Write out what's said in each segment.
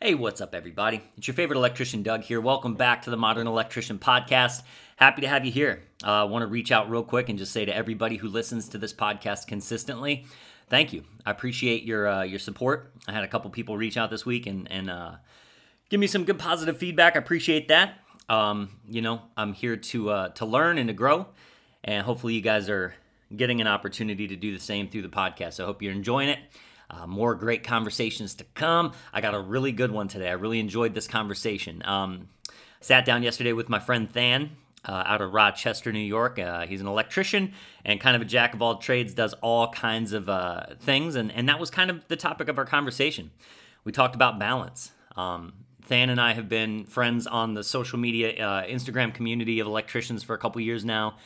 Hey, what's up, everybody? It's your favorite electrician, Doug, here. Welcome back to the Modern Electrician Podcast. Happy to have you here. I uh, want to reach out real quick and just say to everybody who listens to this podcast consistently, thank you. I appreciate your uh, your support. I had a couple people reach out this week and and uh, give me some good positive feedback. I appreciate that. Um, you know, I'm here to uh, to learn and to grow, and hopefully, you guys are getting an opportunity to do the same through the podcast. So I hope you're enjoying it. Uh, more great conversations to come. I got a really good one today. I really enjoyed this conversation. Um, sat down yesterday with my friend Than. Uh, out of Rochester, New York. Uh, he's an electrician and kind of a jack of all trades, does all kinds of uh, things. And, and that was kind of the topic of our conversation. We talked about balance. Um, Than and I have been friends on the social media, uh, Instagram community of electricians for a couple years now.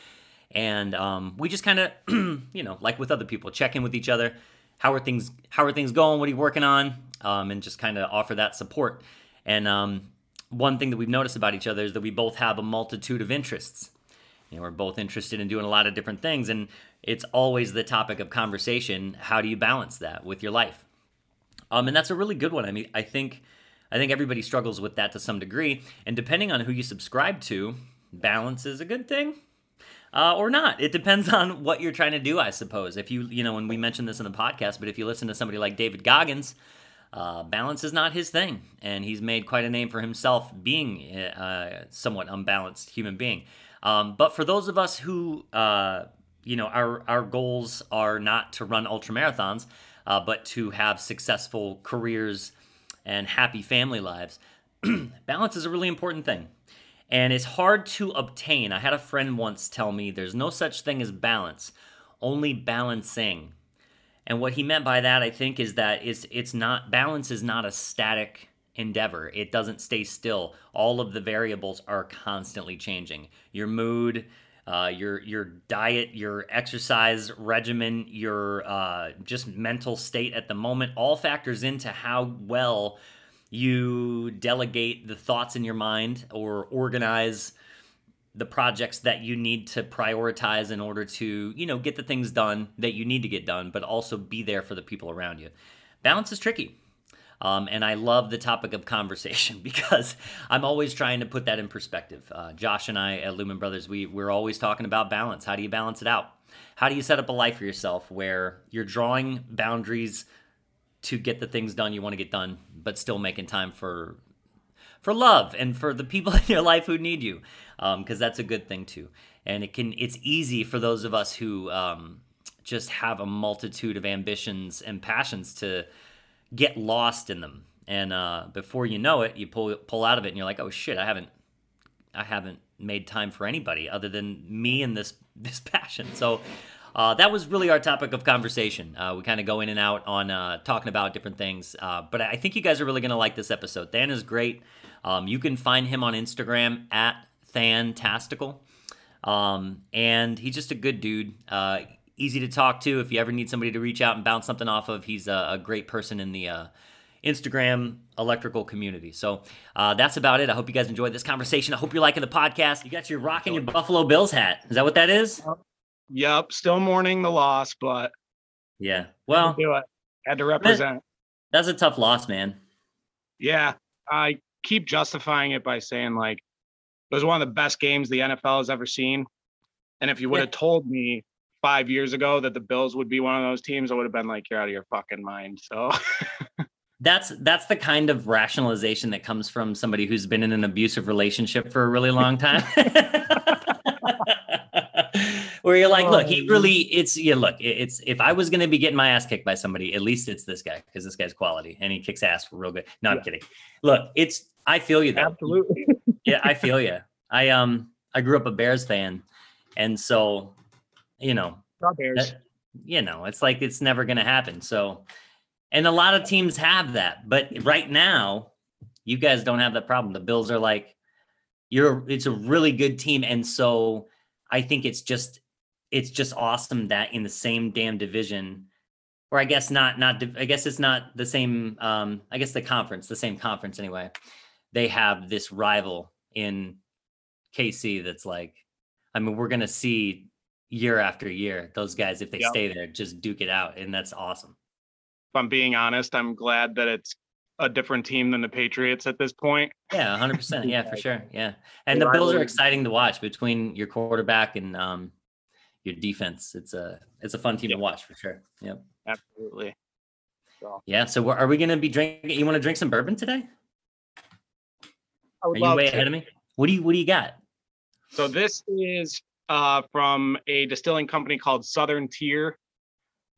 And um, we just kind of, you know, like with other people, check in with each other, how are things how are things going? What are you working on? Um, and just kind of offer that support. And um, one thing that we've noticed about each other is that we both have a multitude of interests. You know, we're both interested in doing a lot of different things and it's always the topic of conversation. How do you balance that with your life? Um, and that's a really good one. I mean i think i think everybody struggles with that to some degree. And depending on who you subscribe to balance is a good thing uh, or not. It depends on what you're trying to do, I suppose. If you, you know, when we mentioned this in the podcast, but if you listen to somebody like David Goggins, uh, balance is not his thing, and he's made quite a name for himself being a uh, somewhat unbalanced human being. Um, but for those of us who, uh, you know, our our goals are not to run ultra marathons, uh, but to have successful careers and happy family lives, balance is a really important thing and it's hard to obtain. I had a friend once tell me there's no such thing as balance, only balancing. And what he meant by that, I think, is that it's it's not balance is not a static endeavor. It doesn't stay still. All of the variables are constantly changing. Your mood, uh, your your diet, your exercise regimen, your uh, just mental state at the moment, all factors into how well you delegate the thoughts in your mind or organize the projects that you need to prioritize in order to, you know, get the things done that you need to get done, but also be there for the people around you. Balance is tricky. Um, and I love the topic of conversation because I'm always trying to put that in perspective. Uh, Josh and I at Lumen Brothers, we, we're always talking about balance. How do you balance it out? How do you set up a life for yourself where you're drawing boundaries to get the things done you want to get done, but still making time for for love and for the people in your life who need you, because um, that's a good thing too. And it can it's easy for those of us who um, just have a multitude of ambitions and passions to get lost in them. And uh, before you know it, you pull pull out of it, and you're like, oh shit, I haven't I haven't made time for anybody other than me and this this passion. So uh, that was really our topic of conversation. Uh, we kind of go in and out on uh, talking about different things, uh, but I think you guys are really going to like this episode. Than is great. Um, you can find him on Instagram at Thantastical, um, and he's just a good dude. Uh, easy to talk to. If you ever need somebody to reach out and bounce something off of, he's a, a great person in the uh, Instagram electrical community. So uh, that's about it. I hope you guys enjoyed this conversation. I hope you're liking the podcast. You got your rocking your Buffalo Bills hat. Is that what that is? Yep, still mourning the loss, but yeah, well, do it. Had to represent. That's a tough loss, man. Yeah, I keep justifying it by saying like it was one of the best games the NFL has ever seen, and if you would have yeah. told me five years ago that the Bills would be one of those teams, I would have been like, "You're out of your fucking mind." So. that's that's the kind of rationalization that comes from somebody who's been in an abusive relationship for a really long time. where you're like, look, he oh. really, it's, yeah, look, it's, if I was going to be getting my ass kicked by somebody, at least it's this guy because this guy's quality and he kicks ass real good. No, I'm kidding. Look, it's, I feel you though. Absolutely. yeah, I feel you. I, um, I grew up a Bears fan. And so, you know, Bears. That, you know, it's like, it's never going to happen. So, and a lot of teams have that, but right now, you guys don't have that problem. The Bills are like, you're, it's a really good team. And so I think it's just it's just awesome that in the same damn division or I guess not not I guess it's not the same um I guess the conference, the same conference anyway. They have this rival in KC that's like I mean we're going to see year after year those guys if they yep. stay there just duke it out and that's awesome. If I'm being honest, I'm glad that it's a different team than the Patriots at this point. Yeah, 100%. Yeah, for sure. Yeah. And The the Bills are exciting to watch between your quarterback and um your defense. It's a it's a fun team Yeah. to watch for sure. Yep. Absolutely. So Yeah, so we're- we going to be drinking you want to drink some bourbon today? I Are you love way to. ahead of me? What do you what do you got? So this is uh, from a distilling company called Southern Tier.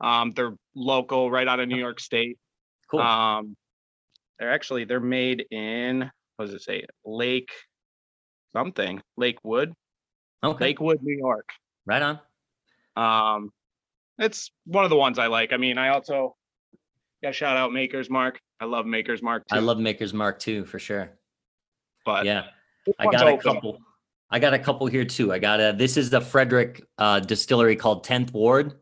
Um, they're local, right out of New York State. Cool. Um, they're actually they're made in what does it say? Lake something, Lakewood, okay. Lakewood, New York. right on. Um, it's one of the ones I like. I mean, I also got shout out Maker's Mark. I love Maker's Mark too. I love Maker's Mark too, for sure. but Yeah. I got a couple. I got a couple here too. I got a this is the Frederick uh distillery called 10th Ward.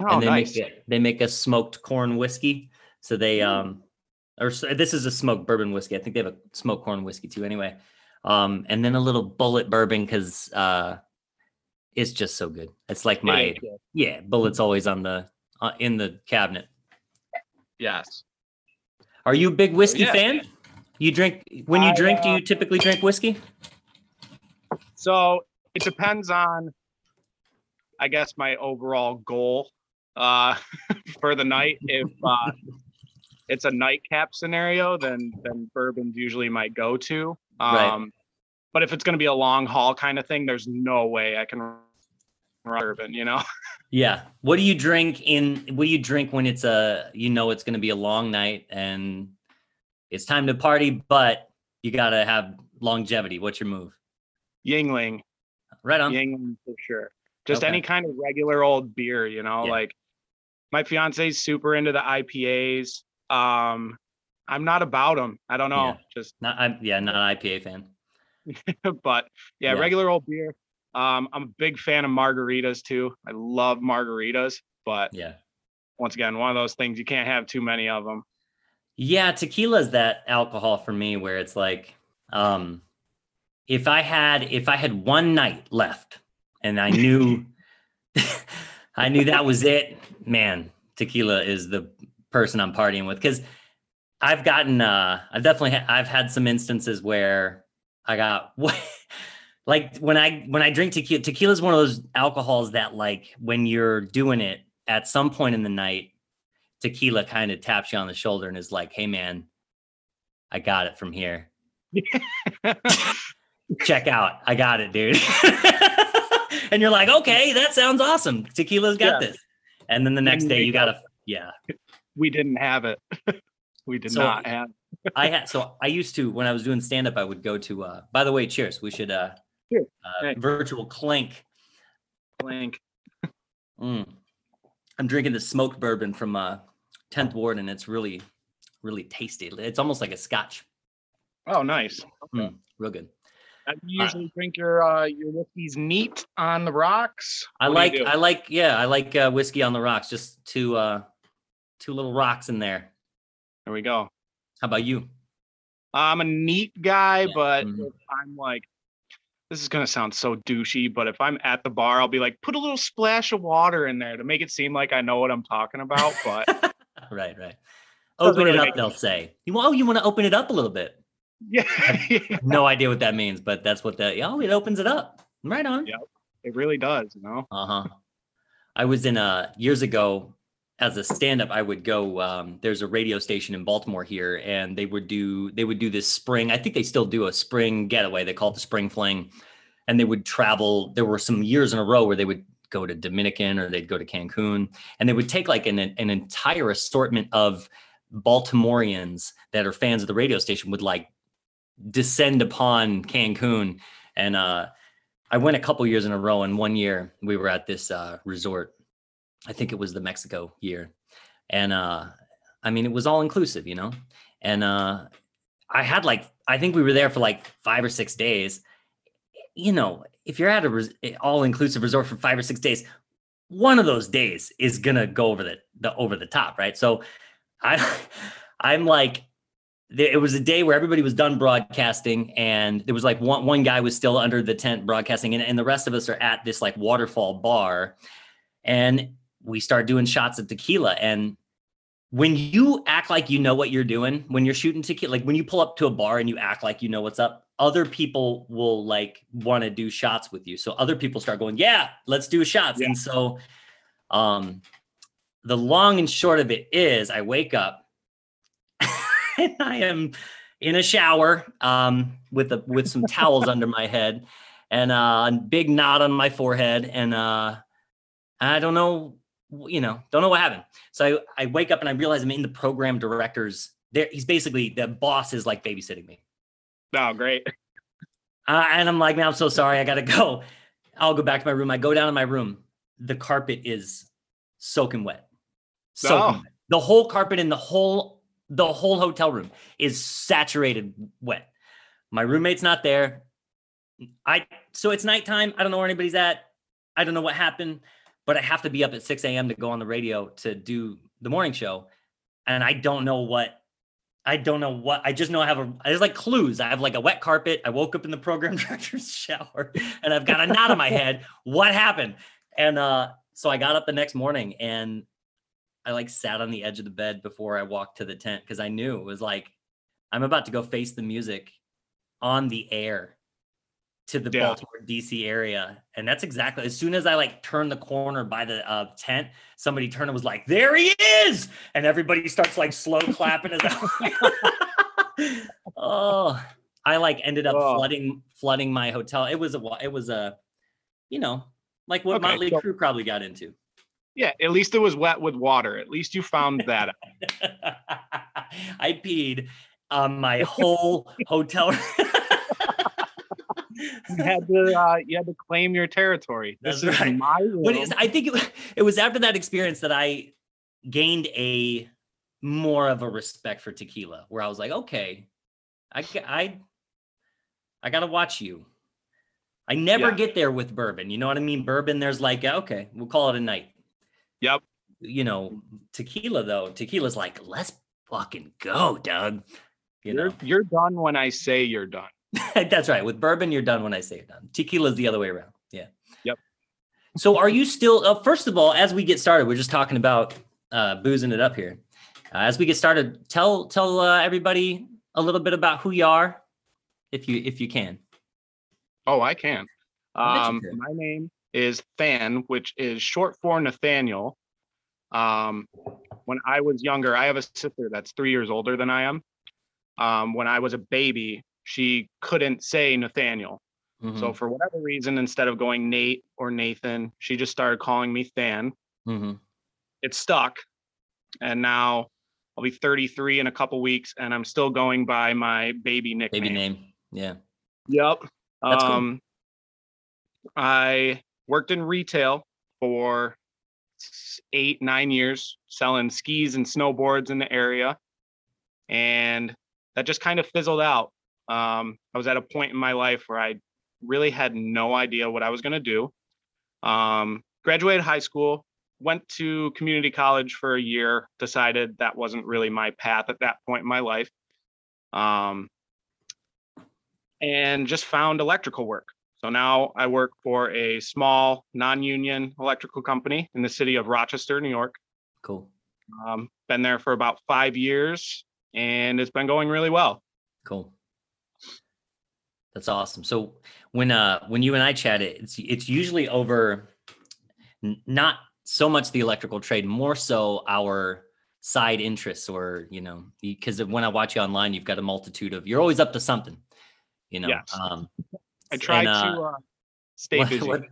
Oh, and they nice. make it, they make a smoked corn whiskey. So they Mm. um or this is a smoked bourbon whiskey. I think they have a smoked corn whiskey too anyway. Um and then a little Bulleit bourbon cuz uh it's just so good. It's like my yeah, Bulleit's always on the uh, in the cabinet. Yes. Are you a big whiskey yeah. fan? You drink when you I, drink do uh, you typically drink whiskey? So it depends on, I guess, my overall goal uh, for the night. If uh, it's a nightcap scenario, then then bourbon's usually my go-to. Um, Right. But if it's going to be a long haul kind of thing, there's no way I can run bourbon. You know. Yeah. What do you drink in what do you drink when it's a you know it's going to be a long night and it's time to party but you got to have longevity. What's your move? Yuengling, Right on. Yuengling for sure. Just Okay. any kind of regular old beer, you know, Yeah. like my fiance's super into the IPAs. Um, I'm not about them. I don't know. Yeah. Just, Not I'm yeah, not an IPA fan. but yeah, Yeah. regular old beer. Um, I'm a big fan of margaritas too. I love margaritas, but Yeah. once again, one of those things you can't have too many of them. Yeah, tequila's that alcohol for me where it's like um if I had if I had one night left and I knew I knew that was it, man, tequila is the person I'm partying with cuz I've gotten uh I've definitely ha- I've had some instances where I got what like when I when I drink tequila tequila is one of those alcohols that like when you're doing it at some point in the night tequila kind of taps you on the shoulder and is like, "Hey, man, I got it from here. Check out, I got it, dude." and you're like, "Okay, that sounds awesome. Tequila's got Yeah. this." And then the next day, you gotta, yeah. we didn't have it. we did So- not have. I had so I used to when I was doing stand up, I would go to. uh By the way, cheers. We should uh, Cheers. uh virtual clink. Clink. Mm. I'm drinking the smoked bourbon from uh 10th Ward, and it's really, really tasty. It's almost like a Scotch. Oh, nice. Mm, real good. I You usually drink your uh, your whiskeys neat on the rocks. I What do like? I like yeah I like uh, whiskey on the rocks. Just two uh two little rocks in there. There we go. How about you? I'm a neat guy, Yeah, but mhm. I'm like, this is gonna sound so douchey, but if I'm at the bar, I'll be like, put a little splash of water in there to make it seem like I know what I'm talking about. But right right. Open it up, they'll say. You oh you want to open it up a little bit. yeah, No idea what that means, but that's what that. Oh, it opens it up. Right on. Yeah. it really does. You know. Uh huh. I was in uh years ago as a stand-up. I would go. Um, there's a radio station in Baltimore here, and they would do they would do this spring. I think they still do a spring getaway. They call it the Spring Fling, and they would travel. There were some years in a row where they would go to Dominican or they'd go to Cancun, and they would take like an an entire assortment of Baltimoreans that are fans of the radio station would like descend upon Cancun and uh I went a couple years in a row and one year we were at this uh resort I think it was the Mexico year. And uh I mean it was all inclusive you know? And uh I had like I think we were there for like 5 or 6 days. You know if you're at a res- all inclusive resort for 5 or 6 days one of those days is to go over the, the over the top right? So I I'm like it was a day where everybody was done broadcasting and there was like one, one guy was still under the tent broadcasting and, and the rest of us are at this like waterfall bar. And we start doing shots of tequila. And when you act like you know what you're doing when you're shooting tequila like when you pull up to a bar and you act like you know what's up other people will like want to do shots with you. So other people start going yeah let's do shots. Yeah. and so um the long and short of it is i wake up and i am in a shower um with a with some towels under my head and uh, a big knot on my forehead and uh i don't know you know don't know what happened so I, I wake up and I realize I'm in the program director's there. He's basically the boss is like babysitting me. Oh, great. Uh, and I'm like, man, I'm so sorry. I gotta go. I'll go back to my room. I go down to my room. The carpet is soaking wet. Soaking Oh. wet. The whole carpet in the whole the whole hotel room is saturated wet. My roommate's not there. I so it's nighttime. I don't know where anybody's at. I don't know what happened, but I have to be up at 6 a.m. to go on the radio to do the morning show. And I don't know what I don't know what I just know I have a there's like clues. I have like a wet carpet. I woke up in the program director's shower and I've got a knot on my head. What happened? And uh so I got up the next morning and I like sat on the edge of the bed before I walked to the tent because I knew it was like I'm about to go face the music on the air to the Yeah. Baltimore DC area. And that's exactly as soon as I like turned the corner by the uh, tent, somebody turned and was like, "There he is!" And everybody starts like slow clapping as I. oh, I like ended up Oh. flooding flooding my hotel. It was a it was a, you know, like what Okay, Motley so- Crue probably got into. Yeah, at least it was wet with water. At least you found that out. I peed on my whole hotel. You had to uh, you had to claim your territory. This That's is right. my. But I think it, it was after that experience that I gained a more of a respect for tequila, where I was like, okay, I, I gotta watch you. I never Yeah. get there with bourbon. You know what I mean? Bourbon, there's like, okay, we'll call it a night. Yep. You know, tequila though, tequila's like, let's fucking go, Doug. You know, You're you're done when I say you're done. That's right. With bourbon, you're done when I say you're done. Tequila's the other way around. Yeah. Yep. So, are you still? Uh, first of all, as we get started, we're just talking about uh, boozing it up here. Uh, as we get started, tell tell uh, everybody a little bit about who you are, if you if you can. Oh, I can. I Um, can. my name is Than, which is short for Nathaniel. Um, when I was younger, I have a sister that's three years older than I am. Um, when I was a baby, she couldn't say Nathaniel. Mm-hmm. So for whatever reason, instead of going Nate or Nathan, she just started calling me Than. Mhm. It stuck, and now I'll be 33 in a couple weeks, and I'm still going by my baby nickname. baby name. Yeah. Yep. That's cool. um, I worked in retail for eight, nine years, selling skis and snowboards in the area. And that just kind of fizzled out. Um, I was at a point in my life where I really had no idea what I was going to do. Um, graduated high school, went to community college for a year, decided that wasn't really my path at that point in my life. Um, and just found electrical work. So now I work for a small non-union electrical company in the city of Rochester, New York. Cool. Um, been there for about five years, and it's been going really well. Cool. That's awesome. So when uh when you and I chat, it's it's usually over n- not so much the electrical trade, more so our side interests, or you know, because when I watch you online, you've got a multitude of you're always up to something. You know, Yes. um, I try and, to uh, uh, stay what- busy. what-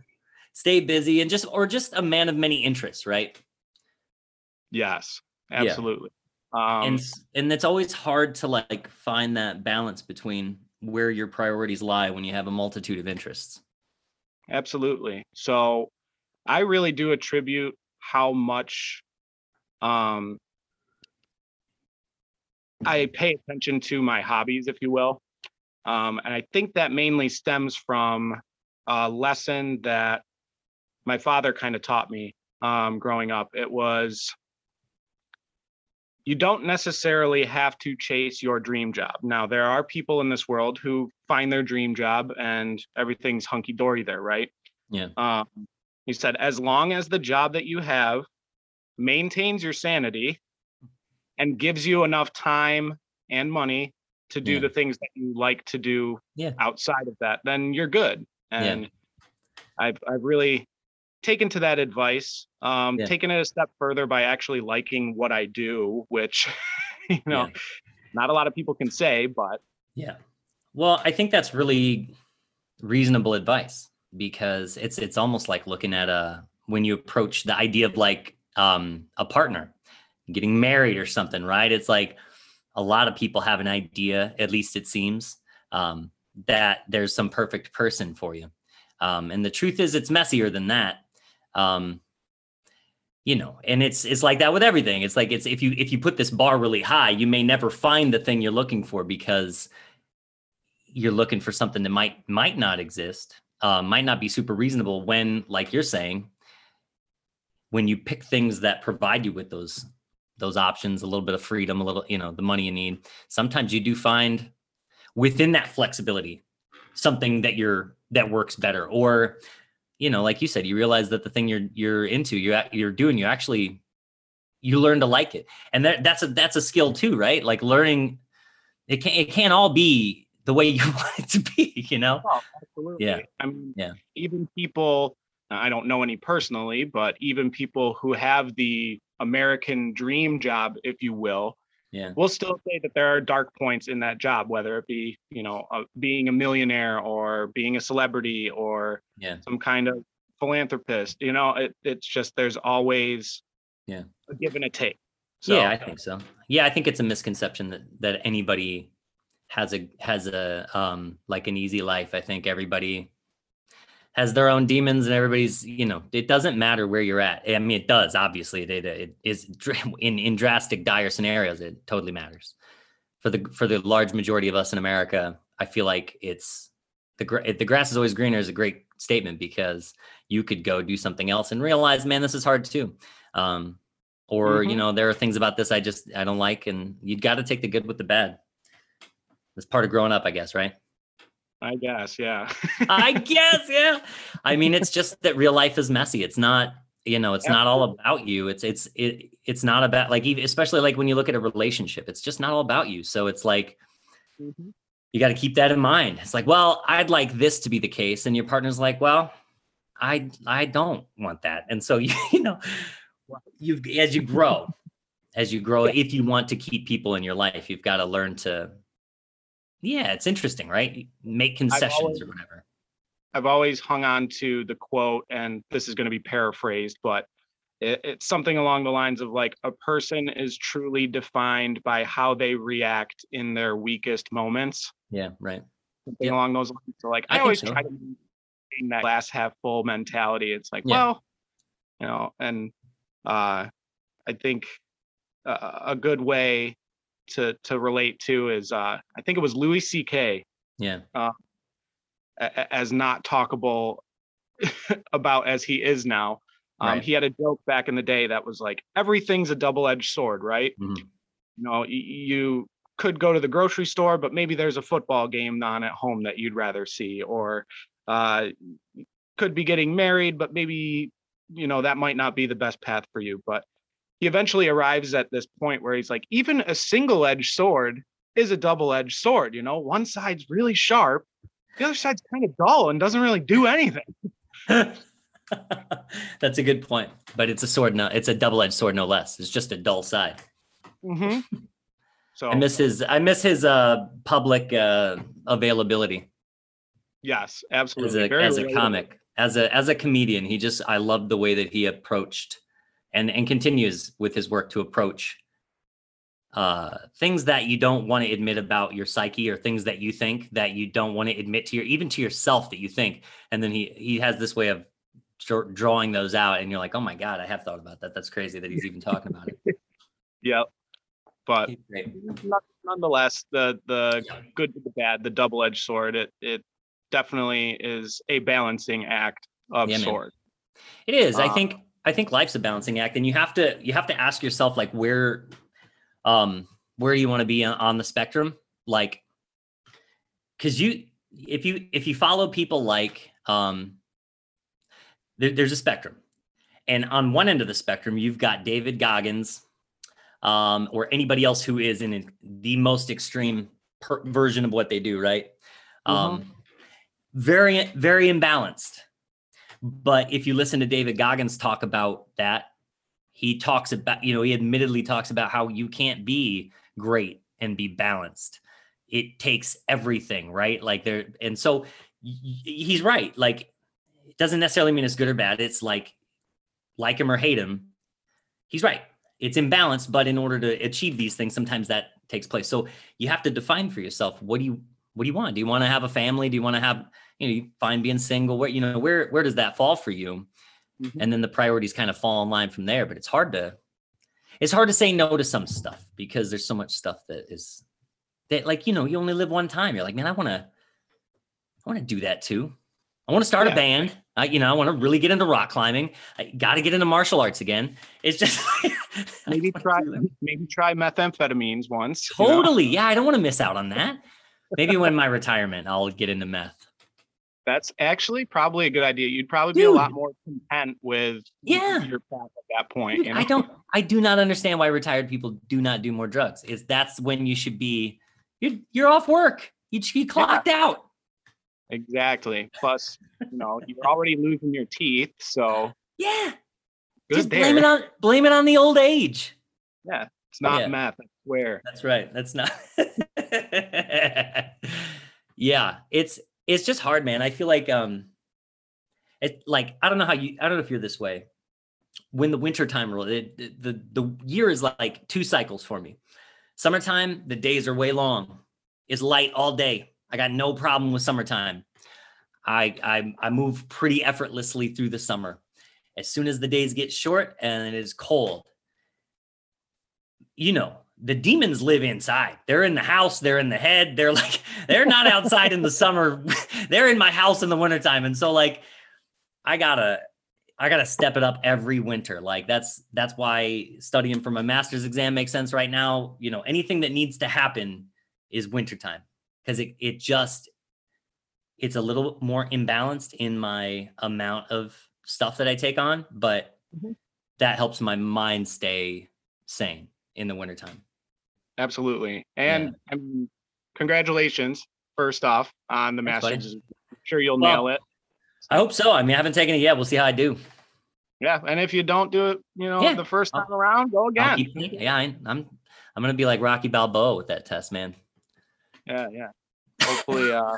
stay busy, and just or just a man of many interests, right? Yes, Yeah. absolutely. Um, and and it's always hard to like find that balance between where your priorities lie when you have a multitude of interests. Absolutely. So I really do attribute how much um I pay attention to my hobbies, if you will. Um, and I think that mainly stems from a lesson that my father kind of taught me um, growing up. It was you don't necessarily have to chase your dream job. Now, there are people in this world who find their dream job and everything's hunky dory there, right? Yeah. Um, he said, as long as the job that you have maintains your sanity, and gives you enough time and money to do Yeah. the things that you like to do Yeah. outside of that, then you're good. Yeah. And I've I've really taken to that advice, um, Yeah. taken it a step further by actually liking what I do, which you know, Yeah. not a lot of people can say, but Yeah. Well, I think that's really reasonable advice because it's it's almost like looking at a when you approach the idea of like um a partner getting married or something, right? It's like a lot of people have an idea, at least it seems, um, that there's some perfect person for you. Um, and the truth is it's messier than that. Um, you know, and it's it's like that with everything. It's like it's if you if you put this bar really high, you may never find the thing you're looking for because you're looking for something that might might not exist uh, might not be super reasonable when like you're saying when you pick things that provide you with those those options a little bit of freedom a little you know the money you need sometimes you do find within that flexibility something that you're that works better or you know like you said you realize that the thing you're you're into you're you're doing you actually you learn to like it and that that's a that's a skill too right like learning it can it can't all be the way you want it to be you know Oh, absolutely. Yeah. I mean, Yeah. even people, I don't know any personally, but even people who have the American dream job, if you will, Yeah. we'll still say that there are dark points in that job, whether it be, you know, uh, being a millionaire or being a celebrity or Yeah. some kind of philanthropist. You know, it, it's just there's always Yeah. a give and a take. So, yeah, I think so. Yeah, I think it's a misconception that that anybody has a has a um like an easy life. I think everybody has their own demons and everybody's, you know, it doesn't matter where you're at. I mean, it does obviously. It, it is in in drastic dire scenarios it totally matters. For the for the large majority of us in America, I feel like it's the the grass is always greener is a great statement because you could go do something else and realize, man, this is hard too. Um, or you Mhm. know there are things about this i just i don't like and you've got to take the good with the bad that's part of growing up i guess right I guess, yeah. i guess yeah. I mean it's just that real life is messy. It's not you know it's not all about you. It's it's it, it's not about like even especially like when you look at a relationship it's just not all about you. So it's like Mhm. you got to keep that in mind. It's like well i'd like this to be the case. And your partner's like well i i don't want that. And so you, you know you as you grow as you grow if you want to keep people in your life you've got to learn to yeah it's interesting right make concessions always- or whatever I've always hung on to the quote, and this is going to be paraphrased, but it, it's something along the lines of like a person is truly defined by how they react in their weakest moments. yeah right Something Yeah. along those lines. So like I I, always so. try to maintain that glass half full mentality. It's like, Yeah. well, you know, and uh I think uh, a good way to to relate to is uh I think it was Louis C.K. yeah a- as not talkable about as he is now. Um, Right. He had a joke back in the day that was like, everything's a double-edged sword, right? Mhm. You know, you could go to the grocery store, but maybe there's a football game on at home that you'd rather see, or uh, could be getting married, but maybe you know that might not be the best path for you. But he eventually arrives at this point where he's like, even a single-edged sword is a double-edged sword. You know, one side's really sharp, the other side's kind of dull and doesn't really do anything. that's a good point but it's a sword no it's a double-edged sword no less it's just a dull side Mm-hmm. So i miss his i miss his uh public uh availability yes, as absolutely. a Very as a comic as a as a comedian he just i love the way that he approached and and continues with his work to approach uh things that you don't want to admit about your psyche or things that you think that you don't want to admit to your even to yourself that you think and then he he has this way of drawing those out and you're like oh my god i have thought about that that's crazy that he's even talking about it Yep. But He's great. none- nonetheless, the the good to the bad, the double edged sword, it it definitely is a balancing act of Yeah. It is. I Uh, think I think life's a balancing act, and you have to you have to ask yourself like where, um, where you want to be on, the spectrum, like, because you if you if you follow people like um, there, there's a spectrum, and on one end of the spectrum you've got David Goggins, um, or anybody else who is in the most extreme per- version of what they do, right? Um, very, very imbalanced. But if you listen to David Goggins talk about that, he talks about, you know, he admittedly talks about how you can't be great and be balanced. It takes everything, right? Like there, and so he's right. Like, it doesn't necessarily mean it's good or bad. It's like, like him or hate him, he's right. It's imbalanced, but in order to achieve these things, sometimes that takes place. So you have to define for yourself what do you what do you want? Do you want to have a family? Do you want to have you know you find being single? Where you know where where does that fall for you? Mhm. And then the priorities kind of fall in line from there. But it's hard to it's hard to say no to some stuff because there's so much stuff that is that like you know you only live one time. You're like man, I want to I want to do that too. I want to start Yeah. a band. I, you know, I want to really get into rock climbing. I got to get into martial arts again. It's just Maybe try maybe try methamphetamines once. you know? Totally. Yeah, I don't want to miss out on that. Maybe when my retirement, I'll get into meth. That's actually probably a good idea. You'd probably be a lot more content with Yeah. your path at that point. Dude, you I don't I do not understand why retired people do not do more drugs. Is that's when you should be you're you're off work. You should be clocked out. Exactly. Plus, you know, you're already losing your teeth, so Yeah. good Just there. blame it on blame it on the old age. Yeah. It's not yeah. meth, I swear. That's right. That's not Yeah, it's it's just hard, man. I feel like um it like I don't know how you I don't know if you're this way. When the winter time roll, it, it- the the year is like two cycles for me. Summertime, the days are way long. It's light all day. I got no problem with summertime. I I I move pretty effortlessly through the summer. As soon as the days get short and it is cold, you know, the demons live inside. They're in the house, they're in the head. They're like, they're not outside in the summer. they're in my house in the wintertime. And so like I gotta I gotta step it up every winter. Like that's that's why studying for my master's exam makes sense right now. You know, anything that needs to happen is wintertime. Because it it just it's a little more imbalanced in my amount of stuff that I take on, but Mhm. that helps my mind stay sane in the wintertime. Absolutely. And I mean, congratulations, first off, on the Thanks, buddy. master's. I'm sure you'll Well, nail it. I hope so. I mean, I haven't taken it yet. We'll see how I do. Yeah. And if you don't do it, you know, Yeah. the first I'll- time around, go again. keep yeah, I, I'm I'm gonna be like Rocky Balboa with that test, man. Yeah, yeah. Hopefully, uh,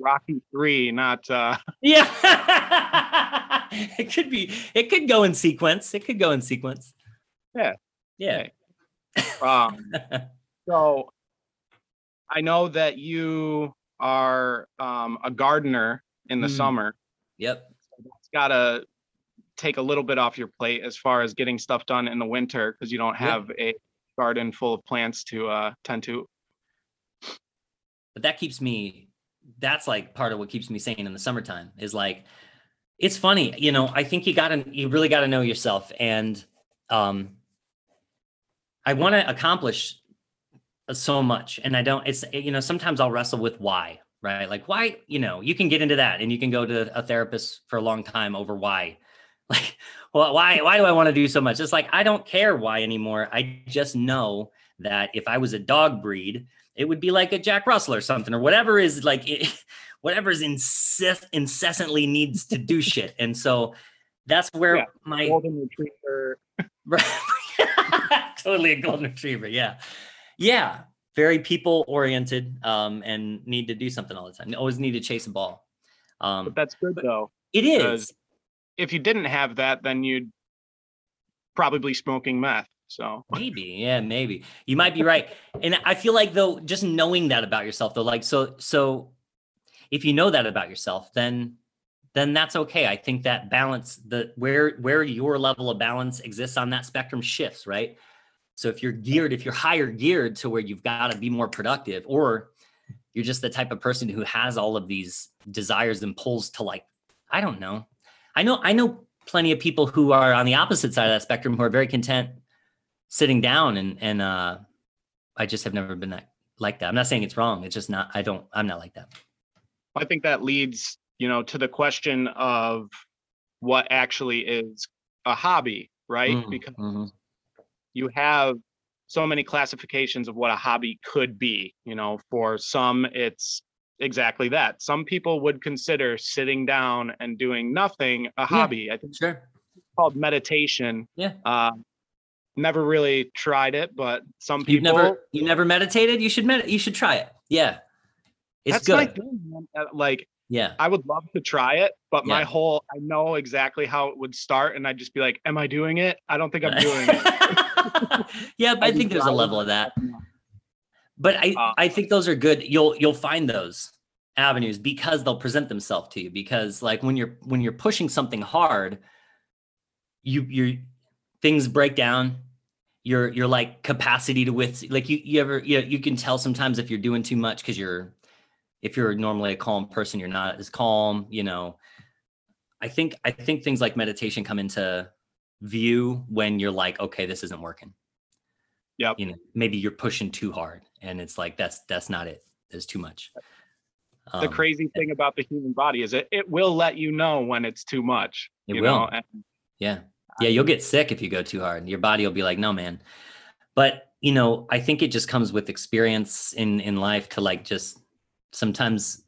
Rocky three, not uh, Yeah, it could be. It could go in sequence. It could go in sequence. Yeah. Yeah. Um. So, I know that you are um, a gardener in the Mm. summer. yep. It's got to take a little bit off your plate as far as getting stuff done in the winter because you don't have a garden full of plants to uh, tend to. but that keeps me that's like part of what keeps me sane in the summertime is like it's funny you know i think you gotta you really gotta know yourself and um i want to accomplish so much and i don't it's you know sometimes i'll wrestle with why right like why you know you can get into that and you can go to a therapist for a long time over why like well why why do i want to do so much it's like i don't care why anymore i just know that if i was a dog breed it would be like a Jack Russell or something, or whatever is like it, whatever is incess- incessantly needs to do shit. And so that's where Yeah, my Golden retriever. totally a golden retriever. Yeah. Yeah. Very people oriented um, and need to do something all the time. Always need to chase a ball. Um, But that's good though. It is. If you didn't have that, then you'd probably smoking meth. So Maybe, yeah, maybe. You might be right. And I feel like though, just knowing that about yourself, though, like so, so if you know that about yourself, then then that's okay. I think that balance, the where where your level of balance exists on that spectrum shifts, right? So if you're geared, if you're higher geared to where you've got to be more productive, or you're just the type of person who has all of these desires and pulls to like, I don't know. I know I know plenty of people who are on the opposite side of that spectrum who are very content sitting down and and uh I just have never been that like that. I'm not saying it's wrong. It's just not I don't I'm not like that. I think that leads, you know, to the question of what actually is a hobby, right? Mm, Because mhm. you have so many classifications of what a hobby could be. You know, for some, it's exactly that. Some people would consider sitting down and doing nothing a hobby. I think Sure. it's called meditation. Yeah. Uh, never really tried it, but some You've people. never you never meditated? You should med- you should try it. Yeah. It's good. Like, Yeah. I would love to try it, but my whole I know exactly how it would start, and I'd just be like, "Am I doing it? I don't think I'm doing it." yeah, but I I'd think there's a level of that. But I Uh, I think those are good. You'll you'll find those avenues because they'll present themselves to you because like when you're when you're pushing something hard you you things break down your your like capacity to with like you you ever you, know, you can tell sometimes if you're doing too much because you're if you're normally a calm person you're not as calm you know i think i think things like meditation come into view when you're like okay this isn't working Yeah. you know maybe you're pushing too hard and it's like that's that's not it there's too much the Um, crazy thing about the human body is it it will let you know when it's too much. It you will. Know? And Yeah. Yeah, you'll get sick if you go too hard. Your body will be like, "No, man." But, you know, I think it just comes with experience in in life to like just sometimes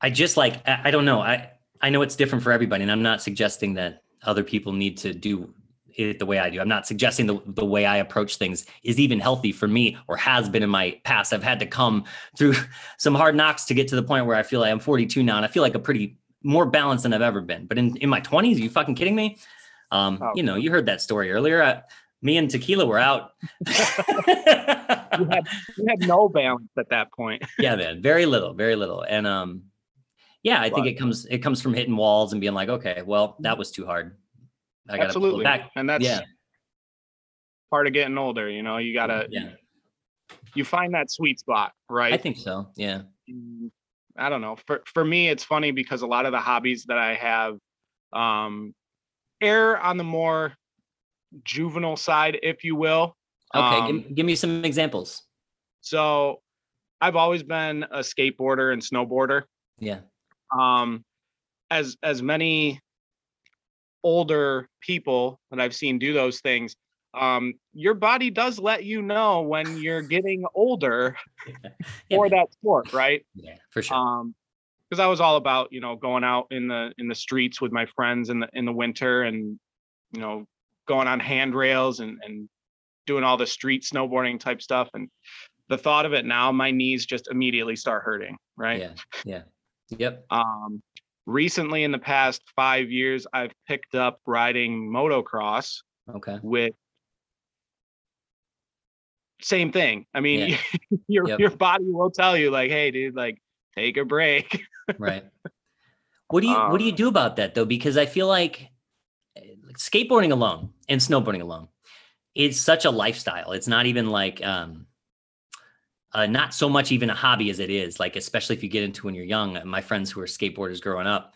I just like I, I don't know. I I know it's different for everybody and I'm not suggesting that other people need to do it the way I do. I'm not suggesting the the way I approach things is even healthy for me or has been in my past. I've had to come through some hard knocks to get to the point where I feel like I'm 42 now and I feel like a pretty more balanced than I've ever been. But in, in my 20s, are you fucking kidding me? Um, Oh. you know, you heard that story earlier. Uh, me and Tequila were out. you had you had no balance at that point. yeah, man, very little, very little. And um, yeah, I think it comes it comes from hitting walls and being like, okay, well, that was too hard. I got to pull Absolutely. back. And that's Yeah. part of getting older. You know, you gotta Yeah, you find that sweet spot, right? I think so. Yeah, Mm, I don't know. For for me, it's funny because a lot of the hobbies that I have um err on the more juvenile side, if you will. okay. Um, give, give me some examples. So I've always been a skateboarder and snowboarder. Yeah, Um as as many older people that I've seen do those things, um, your body does let you know when you're getting older Yeah, for man. that sport, right? yeah, for sure. um because i was all about you know going out in the in the streets with my friends in the in the winter and you know going on handrails and and doing all the street snowboarding type stuff and the thought of it now my knees just immediately start hurting right Yeah, yeah, yep. um recently in the past five years i've picked up riding motocross Okay. with same thing i mean Yeah. your Yep. your body will tell you like hey dude like take a break right what do you what do Um, you do about that though because i feel eh, like, skateboarding alone and snowboarding alone. It's such a lifestyle. It's not even like um uh, not so much even a hobby as it is like especially if you get into when you're young. My friends who are skateboarders growing up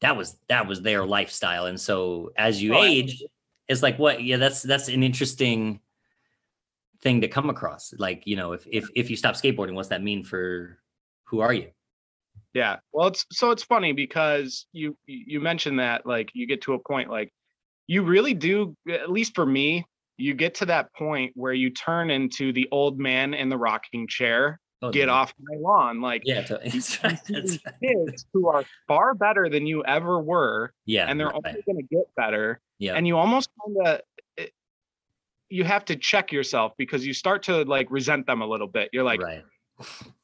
that was that was their lifestyle. And so as you Oh, age it's like what yeah that's that's an interesting thing to come across. Like you know if if if you stop skateboarding what's that mean for who are you? Yeah. Well, it's so it's funny because you you mentioned that like you get to a point like you really do at least for me, you get to that point where you turn into the old man in the rocking chair, Oh, get yeah. off my lawn. Like Yeah, to- you, that's right. see That's these right. kids who are far better than you ever were, Yeah, and they're right. only gonna get better. yeah, And you almost kind of eh, you have to check yourself because you start to like resent them a little bit. You're like, right.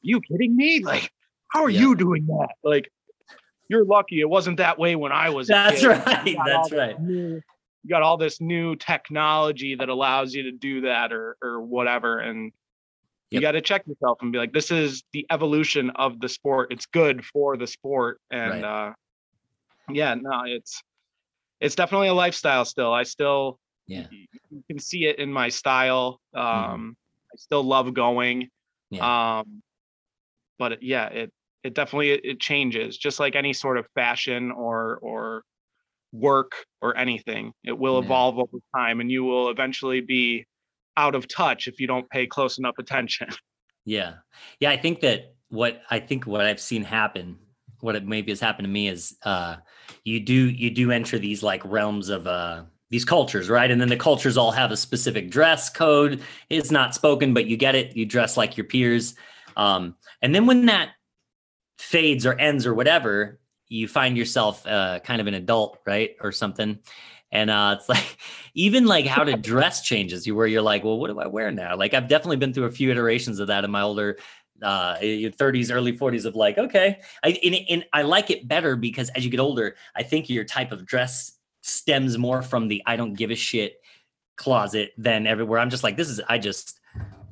you kidding me? Like, how are Yeah. you doing that? Like, you're lucky it wasn't that way when I was. a That's right. You got all That's right. new- you got all this new technology that allows you to do that, or or whatever, and you got to check yourself and be like, this is the evolution of the sport. It's good for the sport, and uh, yeah, no, it's it's definitely a lifestyle. Still, I still Yeah. you can see it in my style. Um, I still love going. Um, but yeah, it it definitely it, changes, just like any sort of fashion or or work or anything. It will Yeah. evolve over time, and you will eventually be out of touch if you don't pay close enough attention. Yeah. Yeah. I think that what I think what I've seen happen, what it maybe has happened to me is uh you do you do enter these like realms of uh these cultures, right? And then the cultures all have a specific dress code. It's not spoken, but you get it. You dress like your peers. Um, and then when that fades or ends or whatever, you find yourself uh, kind of an adult, right, or something. And uh, it's like even like how to dress changes you, where you're like, well, what do I wear now? Like I've definitely been through a few iterations of that in my older uh 30s early 40s of like okay I, and, and i like it better because as you get older i think your type of dress stems more from the I don't give a shit closet than everywhere. I'm just like, this is I just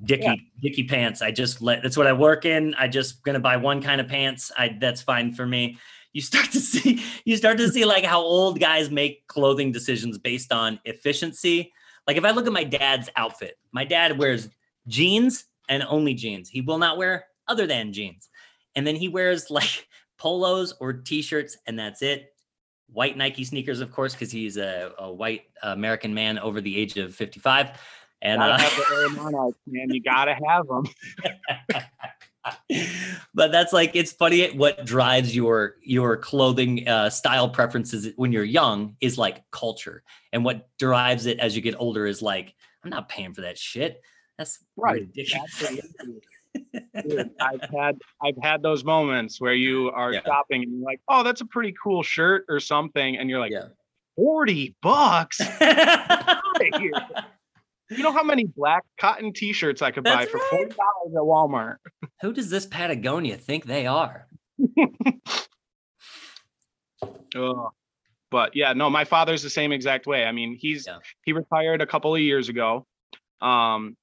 dicky yeah. dicky pants. I just let that's what I work in. I just gonna buy one kind of pants. I that's fine for me. You start to see you start to see like how old guys make clothing decisions based on efficiency. Like if I look at my dad's outfit, my dad wears jeans and only jeans. He will not wear other than jeans. And then he wears like polos or t-shirts and that's it white Nike sneakers, of course, because he's a, a, white American man over the age of 55. And uh, have the Air Monarchs, man. You gotta have them. but that's like it's funny what drives your your clothing uh, style preferences when you're young is like culture, and what drives it as you get older is like I'm not paying for that shit. That's right. ridiculous. Dude, I've had I've had those moments where you are yeah. shopping and you're like, oh, that's a pretty cool shirt or something, and you're like, yeah. 40 bucks. you know how many black cotton t-shirts I could that's buy for $40 at Walmart? Who does this Patagonia think they are? oh, but yeah, no, my father's the same exact way. I mean, he's yeah. he retired a couple of years ago. Um,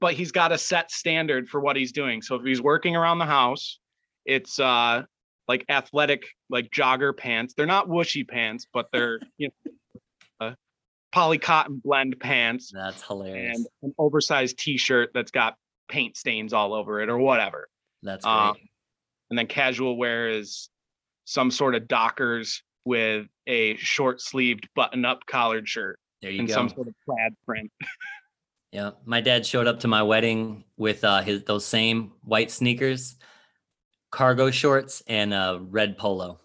but he's got a set standard for what he's doing. So if he's working around the house, it's uh like athletic like jogger pants. They're not whooshy pants, but they're you know poly cotton blend pants. That's hilarious. And an oversized t-shirt that's got paint stains all over it or whatever. That's great. Um, and then casual wear is some sort of Dockers with a short sleeved button up collared shirt. There you and go. Some sort of plaid print. Yeah, my dad showed up to my wedding with uh, his those same white sneakers, cargo shorts, and a red polo.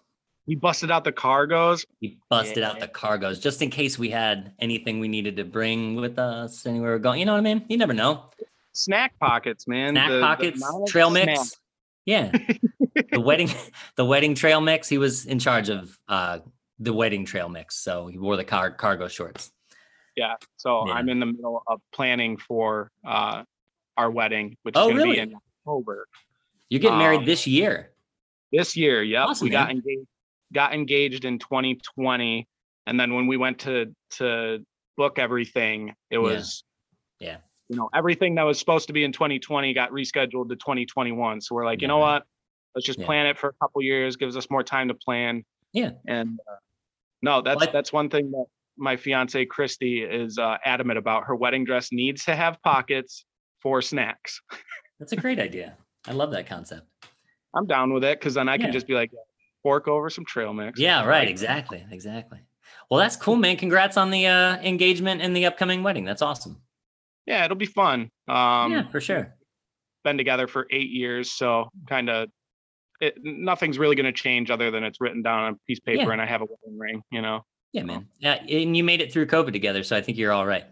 He busted out the cargos. He busted yeah. out the cargos just in case we had anything we needed to bring with us anywhere we're going. You know what I mean? You never know. Snack pockets, man. Snack the, pockets, the trail mix. Snack. Yeah, the wedding, the wedding trail mix. He was in charge of uh, the wedding trail mix, so he wore the car- cargo shorts. Yeah. So yeah. I'm in the middle of planning for uh, our wedding, which oh, is going to really? be in October. You're getting married um, this year. This year, yep. Awesome, we man. got engaged. Got engaged in 2020, and then when we went to to book everything, it was, yeah. yeah. You know, everything that was supposed to be in 2020 got rescheduled to 2021. So we're like, yeah. you know what? Let's just yeah. plan it for a couple years. Gives us more time to plan. Yeah. And uh, no, that's well, I, that's one thing that my fiance Christy is uh, adamant about. Her wedding dress needs to have pockets for snacks. That's a great idea. I love that concept. I'm down with it because then I can just be like, fork over some trail mix. Yeah, right. Exactly. Exactly. Well, that's cool, man. Congrats on the uh, engagement and the upcoming wedding. That's awesome. Yeah, it'll be fun. Um, yeah, for sure. Been together for eight years, so kind of nothing's really going to change other than it's written down on a piece of paper yeah. and I have a wedding ring, you know. Yeah, man. Yeah, and you made it through COVID together, so I think you're all right.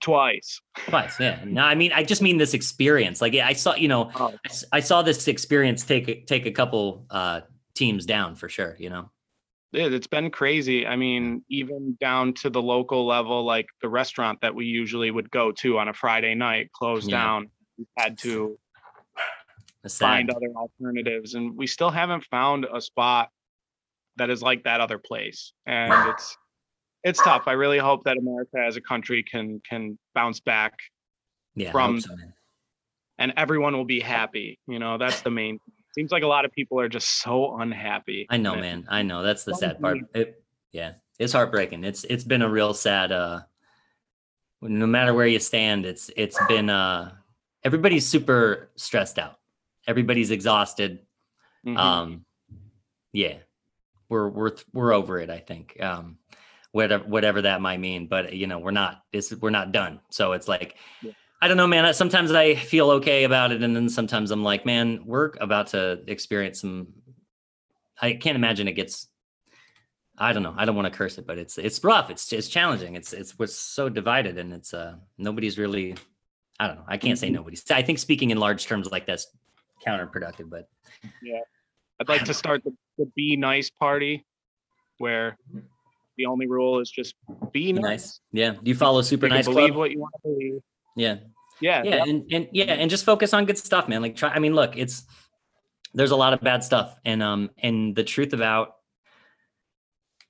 Twice. Twice, yeah. No, I mean, I just mean this experience. Like, yeah, I saw, you know, oh. I saw this experience take take a couple uh, teams down for sure. You know. It's been crazy. I mean, even down to the local level, like the restaurant that we usually would go to on a Friday night closed yeah. down. We had to find other alternatives, and we still haven't found a spot that is like that other place and it's it's tough i really hope that america as a country can can bounce back yeah, from so, and everyone will be happy you know that's the main seems like a lot of people are just so unhappy i know man i know that's the sad part it, yeah it's heartbreaking it's it's been a real sad uh no matter where you stand it's it's been uh everybody's super stressed out everybody's exhausted mm-hmm. um yeah we're we're we're over it. I think. Um, whatever whatever that might mean, but you know, we're not. This we're not done. So it's like. Yeah. I don't know, man. Sometimes I feel okay about it, and then sometimes I'm like, man, we're about to experience some. I can't imagine it gets I don't know. I don't want to curse it, but it's it's rough. It's it's challenging. It's it's we're so divided, and it's uh nobody's really. I don't know. I can't say Mm-hmm. nobody's. I think speaking in large terms like that's counterproductive, but Yeah. I'd like to start the, the be nice party where the only rule is just be be nice. nice. Yeah. You follow Super You Nice believe Club? what you want to believe. Yeah. Yeah. yeah and, and yeah and just focus on good stuff man like try i mean look it's there's a lot of bad stuff and um and the truth about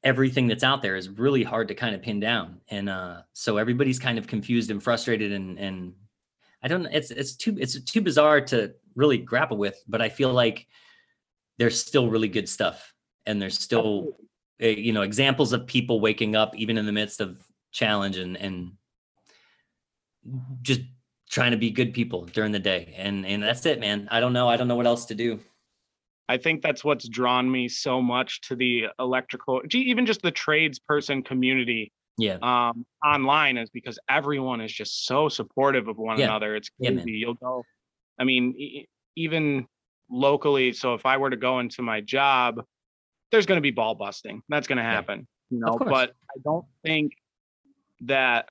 everything that's out there is really hard to kind of pin down and uh so everybody's kind of confused and frustrated and and i don't it's it's too it's too bizarre to really grapple with but i feel like there's still really good stuff and there's still uh, you know examples of people waking up even in the midst of challenge and and just trying to be good people during the day and and that's it man i don't know i don't know what else to do I think that's what's drawn me so much to the electrical, even just the tradesperson community yeah um, online is because everyone is just so supportive of one Yeah. another. It's Yeah, crazy. man. You'll go, I mean, e- even locally. So if I were to go into my job, there's going to be ball busting. That's going to happen, you know. But I don't think that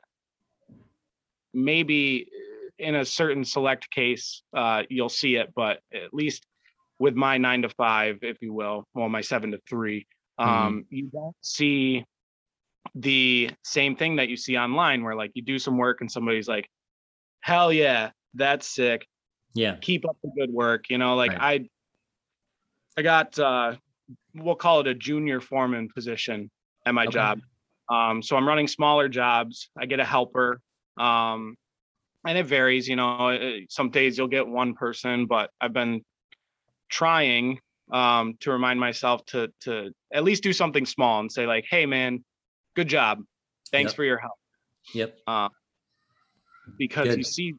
maybe in a certain select case uh, you'll see it, but at least with my nine to five, if you will, well, my seven to three, Mhm. um, you don't see the same thing that you see online where like you do some work and somebody's like, hell yeah, that's sick. yeah Keep up the good work. You know, like Right. I I got uh we'll call it a junior foreman position at my Okay. job. Um, so I'm running smaller jobs. I get a helper. Um, and it varies, you know, uh, some days you'll get one person, but I've been trying um to remind myself to to at least do something small and say like, "Hey man, good job. Thanks Yep. for your help." yep Because Good. you see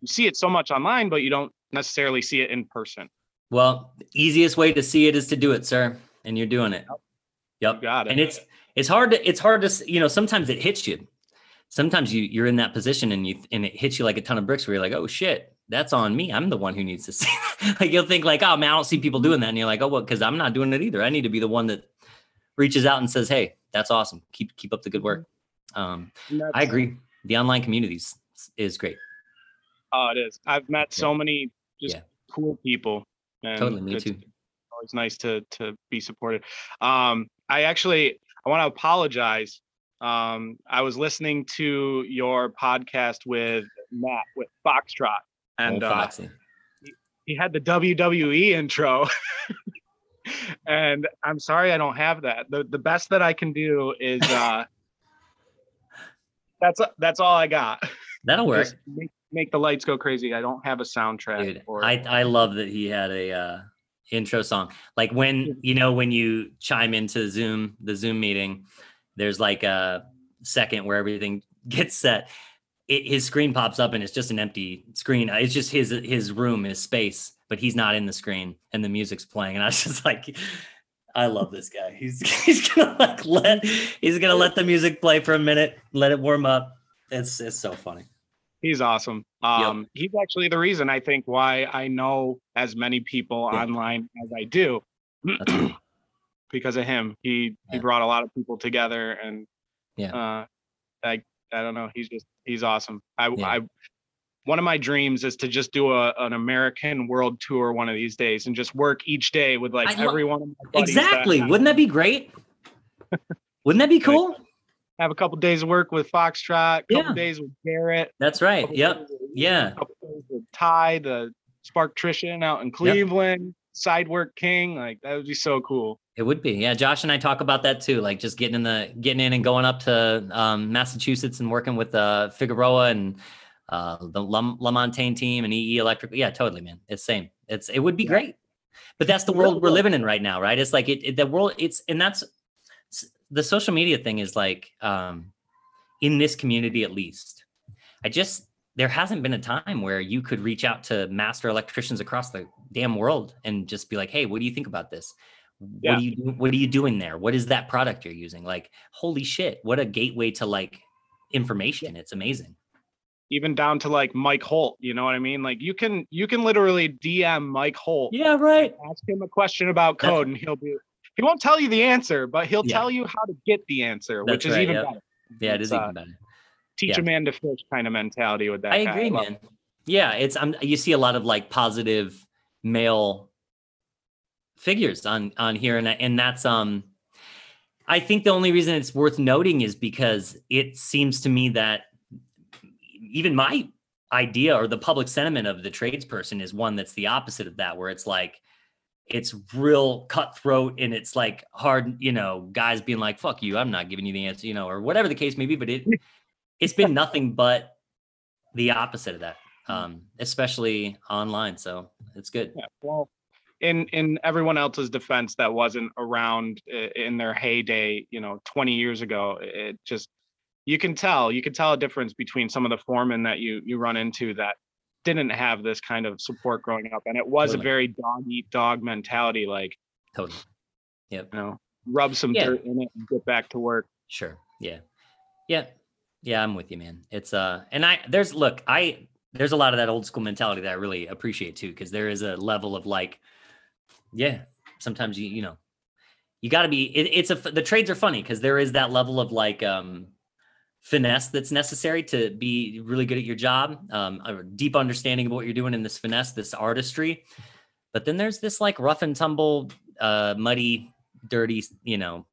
you see it so much online, but you don't necessarily see it in person. well the easiest way to see it is to do it sir and you're doing it yep Got it. and it's it's hard to it's hard to you know sometimes it hits you sometimes you you're in that position and you and it hits you like a ton of bricks where you're like oh shit that's on me i'm the one who needs to see like you'll think like oh man i don't see people doing that and you're like oh well because i'm not doing it either i need to be the one that reaches out and says hey that's awesome keep keep up the good work um i agree the online communities is great Oh, it is. I've met so many just Yeah. cool people. And Totally, me it's too. Always nice to to be supported. Um, I actually I want to apologize. Um, I was listening to your podcast with Matt with Foxtrot, and Old uh, Foxy. he had the WWE intro. and I'm sorry I don't have that. The the best that I can do is uh that's that's all I got. that'll work make, make the lights go crazy. I don't have a soundtrack. Dude, or, I I love that he had a uh, intro song. Like when you know when you chime into Zoom, the Zoom meeting, there's like a second where everything gets set. It, his screen pops up and it's just an empty screen. It's just his his room, his space, but he's not in the screen, and the music's playing. And I was just like, I love this guy. He's he's gonna like let he's gonna let the music play for a minute, let it warm up. It's it's so funny. he's awesome. Um, he's actually the reason I think why I know as many people Yeah. online as I do. Because of him. He he brought a lot of people together and Yeah. uh I I don't know, he's just he's awesome. I Yeah. I one of my dreams is to just do a, an American world tour one of these days and just work each day with like I lo- every one of my buddies that Exactly. have- Wouldn't that be great? Wouldn't that be cool? have a couple days of work with Foxtrot, couple Yeah. days with Garrett, That's right. Yep. with- Yeah. couple days with Ty, the Sparktrician out in Cleveland, side work king. Like that would be so cool. It would be. Yeah. Josh and I talk about that too. Like just getting in the getting in and going up to um, Massachusetts and working with uh, Figueroa and uh, the La, Lamontagne team and EE Electric. Yeah, totally, man. It's same. It's it would be Yeah. great. But that's the world we're living in right now, right? It's like it, it the world. It's and that's the social media thing is like um, in this community at least. I just there hasn't been a time where you could reach out to master electricians across the damn world and just be like, "Hey, what do you think about this? Yeah. What are you do- what are you doing there? What is that product you're using? Like, holy shit, what a gateway to like information. It's amazing. Even down to like Mike Holt, you know what I mean? Like you can you can literally DM Mike Holt, Yeah, right. ask him a question about That's- code, and he'll be he won't tell you the answer, but he'll Yeah. tell you how to get the answer, which is right, even better. Yeah, It's, uh, even better. Teach a man to fish kind of mentality with that. I guy. agree, love man. Yeah, it's um you see a lot of like positive male figures on on here. And and that's um I think the only reason it's worth noting is because it seems to me that even my idea or the public sentiment of the tradesperson is one that's the opposite of that where it's like it's real cutthroat and it's like hard you know guys being like fuck you i'm not giving you the answer you know or whatever the case may be but it it's been nothing but the opposite of that um especially online so it's good. Yeah, well, in in everyone else's defense that wasn't around in their heyday, you know, 20 years ago, it just you can tell you can tell a difference between some of the foremen that you you run into that didn't have this kind of support growing up, and it was Totally. a very dog eat dog mentality, like totally yep you know, rub some Yeah. dirt in it and get back to work. Sure. Yeah. Yeah. Yeah, I'm with you, man. It's uh and I there's look, I there's a lot of that old school mentality that I really appreciate too, because there is a level of like, yeah, sometimes you, you know, you gotta be it, it's a the trades are funny because there is that level of like um finesse that's necessary to be really good at your job, um, a deep understanding of what you're doing in this finesse, this artistry. But then there's this like rough and tumble, uh, muddy, dirty, you know,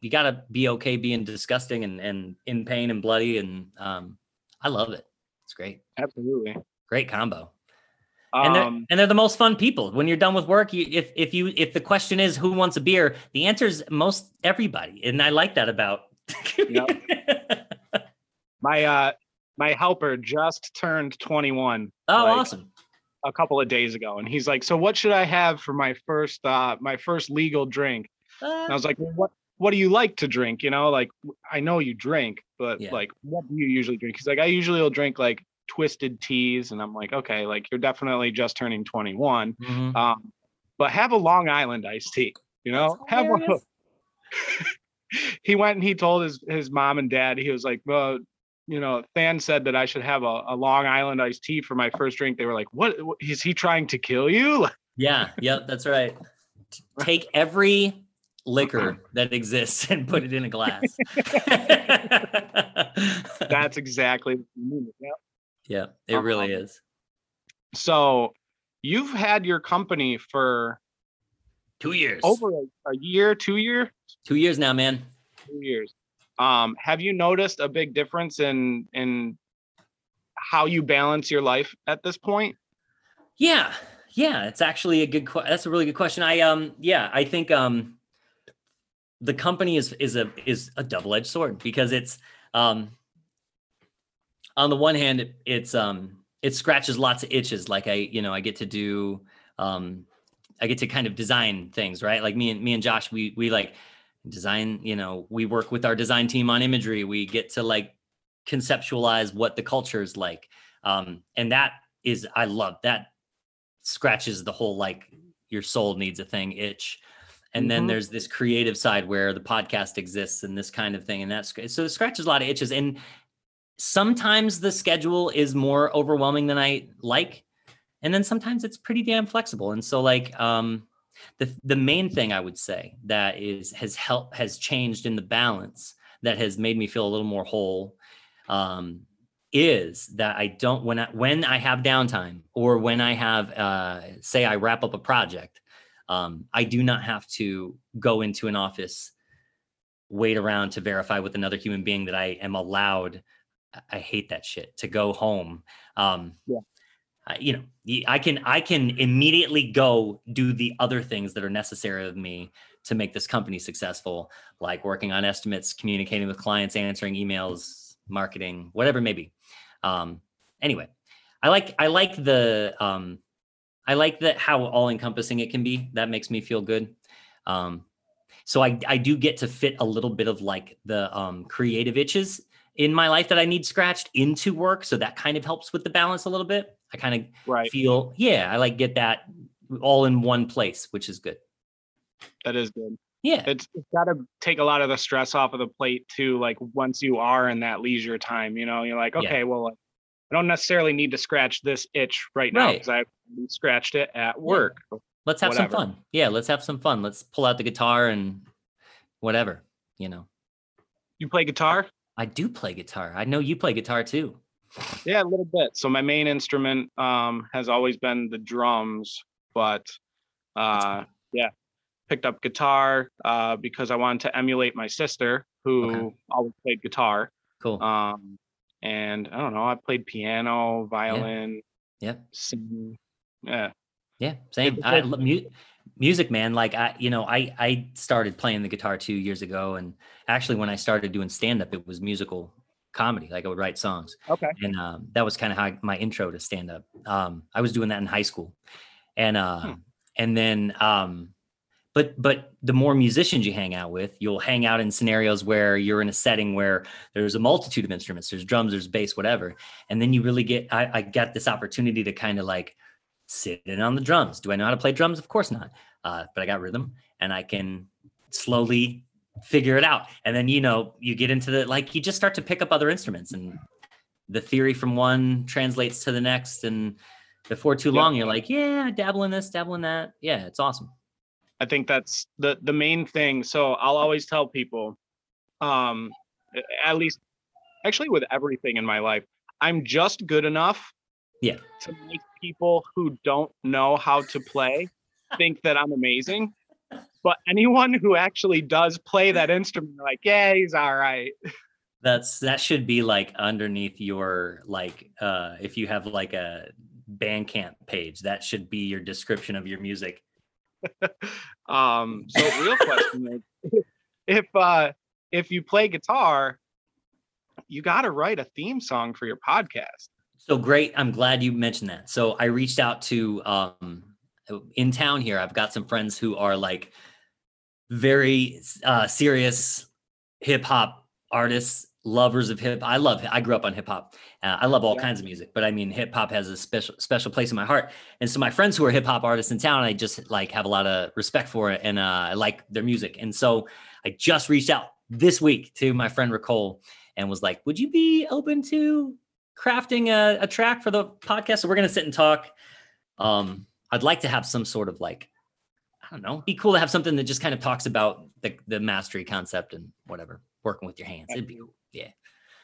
you gotta be okay being disgusting and, and in pain and bloody and um I love it. It's great. Absolutely. Great combo. And they're, Um, and they're the most fun people. When you're done with work, you, if if you if the question is who wants a beer, the answer is most everybody, and I like that about. my uh my helper just turned 21 oh, like, awesome! a couple of days ago and he's like so what should i have for my first uh my first legal drink and i Uh, was like well, what what do you like to drink you know like I know you drink but Yeah. like what do you usually drink he's like i usually will drink like twisted teas and i'm like okay like you're definitely just turning 21 mhm. um but have a long island iced tea you know have one hilarious. he went and he told his his mom and dad he was like well you know than said that i should have a, a long island iced tea for my first drink they were like what, what is he trying to kill you Yeah, yep, that's right. Take every liquor that exists and put it in a glass. that's exactly what you mean. Yeah. it really Um, is. so you've had your company for Two years. over a, a year two year Two years now, man. two years um have you noticed a big difference in in how you balance your life at this point Yeah, yeah, it's actually a good. que- That's a really good question. I um, yeah, I think um, the company is is a is a double edged sword because it's um, on the one hand, it, it's um, it scratches lots of itches. Like I, you know, I get to do um, I get to kind of design things, right? Like me and me and Josh, we we like design. You know, we work with our design team on imagery. We get to like conceptualize what the culture is like, um, and that is I love that scratches the whole like your soul needs a thing itch. And then Mhm. there's this creative side where the podcast exists and this kind of thing. And that's so it scratches a lot of itches. And sometimes the schedule is more overwhelming than I like. And then sometimes it's pretty damn flexible. And so like um the the main thing I would say that is has helped has changed in the balance that has made me feel a little more whole um is that I don't when I when I have downtime or when I have uh say I wrap up a project, um, I do not have to go into an office, wait around to verify with another human being that I am allowed. I- hate that shit to go home. Um Yeah. I, you know, I can I can immediately go do the other things that are necessary of me to make this company successful, like working on estimates, communicating with clients, answering emails, marketing, whatever it may be. Um, anyway, I like I like the um, I like that how all encompassing it can be. That makes me feel good. Um, so I I do get to fit a little bit of like the um, creative itches in my life that I need scratched into work. So that kind of helps with the balance a little bit. I kind of right feel yeah I like get that all in one place, which is good. that is good Yeah, it's, it's got to take a lot of the stress off of the plate too like once you are in that leisure time you know you're like Yeah. okay well i don't necessarily need to scratch this itch right now Right. because i scratched it at work let's have whatever. some fun. Yeah, let's have some fun. Let's pull out the guitar and whatever, you know. You play guitar? I do play guitar. I know you play guitar too. Yeah, a little bit. So my main instrument um has always been the drums, but uh yeah, picked up guitar uh because I wanted to emulate my sister who Okay. always played guitar. Cool. Um and I don't know, I played piano, violin, Yep. sing. Yeah. Yeah, same. I mu- music, man. Like I, you know, I I started playing the guitar two years ago, and actually, when I started doing stand up, it was musical comedy. Like I would write songs, Okay. and um, that was kind of how I- my intro to stand up. Um, I was doing that in high school, and uh, Hmm. and then um, but but the more musicians you hang out with, you'll hang out in scenarios where you're in a setting where there's a multitude of instruments. There's drums, there's bass, whatever, and then you really get. I, I got this opportunity to kind of like sit in on the drums. Do I know how to play drums? Of course not. Uh, but I got rhythm and I can slowly figure it out. And then, you know, you get into the, like, you just start to pick up other instruments and the theory from one translates to the next. And before too long, you're like, yeah, dabble in this, dabble in that. Yeah, it's awesome. I think that's the the main thing. So I'll always tell people, um, at least, actually, with everything in my life, I'm just good enough, Yeah. to make people who don't know how to play think that I'm amazing. But anyone who actually does play that instrument, like, yeah, he's all right. That's, that should be like underneath your, like, uh, if you have like a Bandcamp page, that should be your description of your music. Um, so real question is, if uh, if you play guitar, you got to write a theme song for your podcast. So great. I'm glad you mentioned that. So I reached out to um in town here. I've got some friends who are like very uh serious hip hop artists, lovers of hip. I love I grew up on hip hop. Uh, I love all Yeah. kinds of music, but I mean hip hop has a special special place in my heart. And so my friends who are hip hop artists in town, I just like have a lot of respect for it and uh I like their music. And so I just reached out this week to my friend Ricole and was like, "Would you be open to crafting a, a track for the podcast. So we're gonna sit and talk. Um, I'd like to have some sort of like, I don't know, be cool to have something that just kind of talks about the the mastery concept and whatever, working with your hands. It'd be cool. Yeah.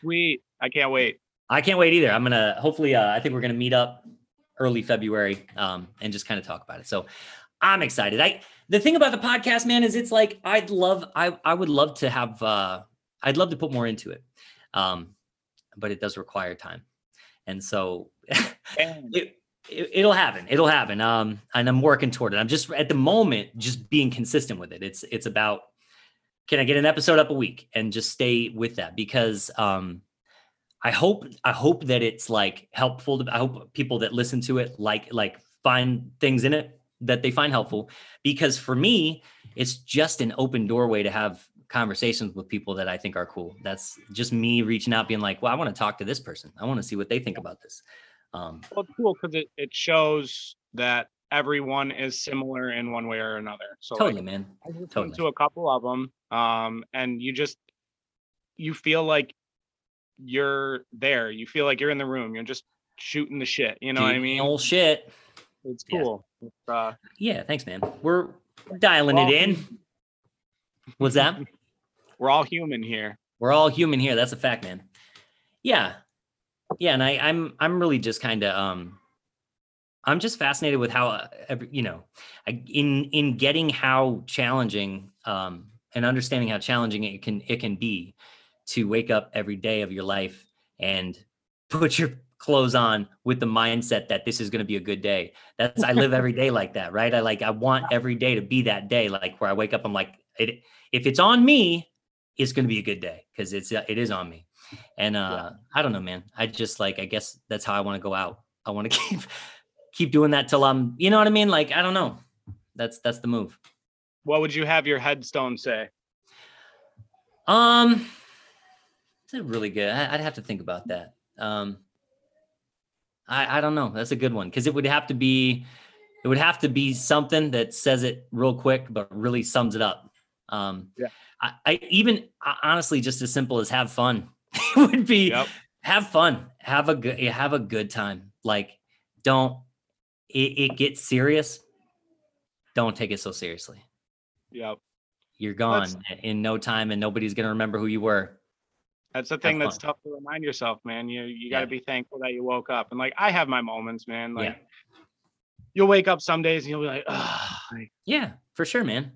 Sweet. I can't wait. I can't wait either. I'm gonna hopefully uh, I think we're gonna meet up early February um, and just kind of talk about it. So I'm excited. I the thing about the podcast, man, is it's like I'd love I I would love to have uh I'd love to put more into it. Um, but it does require time. And so it, it it'll happen. It'll happen. Um, and I'm working toward it. I'm just at the moment just being consistent with it. It's it's about can I get an episode up a week and just stay with that because um I hope I hope that it's like helpful to I hope people that listen to it like like find things in it that they find helpful because for me it's just an open doorway to have conversations with people that I think are cool. That's just me reaching out being like, "Well, I want to talk to this person. I want to see what they think about this." Um well, it's cool because it, it shows that everyone is similar in one way or another. So totally, like, man. I listened totally. to a couple of them, um, and you just you feel like you're there. You feel like you're in the room. You're just shooting the shit. You know what I mean? Old shit. It's yeah. cool. It's, uh, Yeah, thanks, man. We're we're dialing Well- it in. What's that? We're all human here. We're all human here. That's a fact, man. Yeah, yeah, and I, I'm I'm really just kind of um, I'm just fascinated with how uh, every, you know, I, in in getting how challenging um, and understanding how challenging it can it can be to wake up every day of your life and put your clothes on with the mindset that this is going to be a good day. That's I live every day like that, right? I like I want every day to be that day, like where I wake up, I'm like, it, if it's on me, it's going to be a good day because it's uh, it is on me. And uh I don't know, man. I just like I guess that's how I want to go out. I want to keep keep doing that till I'm, you know what I mean? Like I don't know. That's that's the move. What would you have your headstone say? Um, that's really good. I, I'd have to think about that. Um, I I don't know. That's a good one because it would have to be, it would have to be something that says it real quick but really sums it up. Um, Yeah. I, I even uh, honestly just as simple as have fun would be Yep. have fun, have a good have a good time. Like don't it, it gets serious. don't take it so seriously. Yep. You're gone That's- in no time, and nobody's gonna remember who you were. That's the thing that's fun. tough to remind yourself, man. You you got to Yeah. be thankful that you woke up. And like I have my moments, man. Yeah. Like you'll wake up some days and you'll be like, oh, Yeah, for sure, man.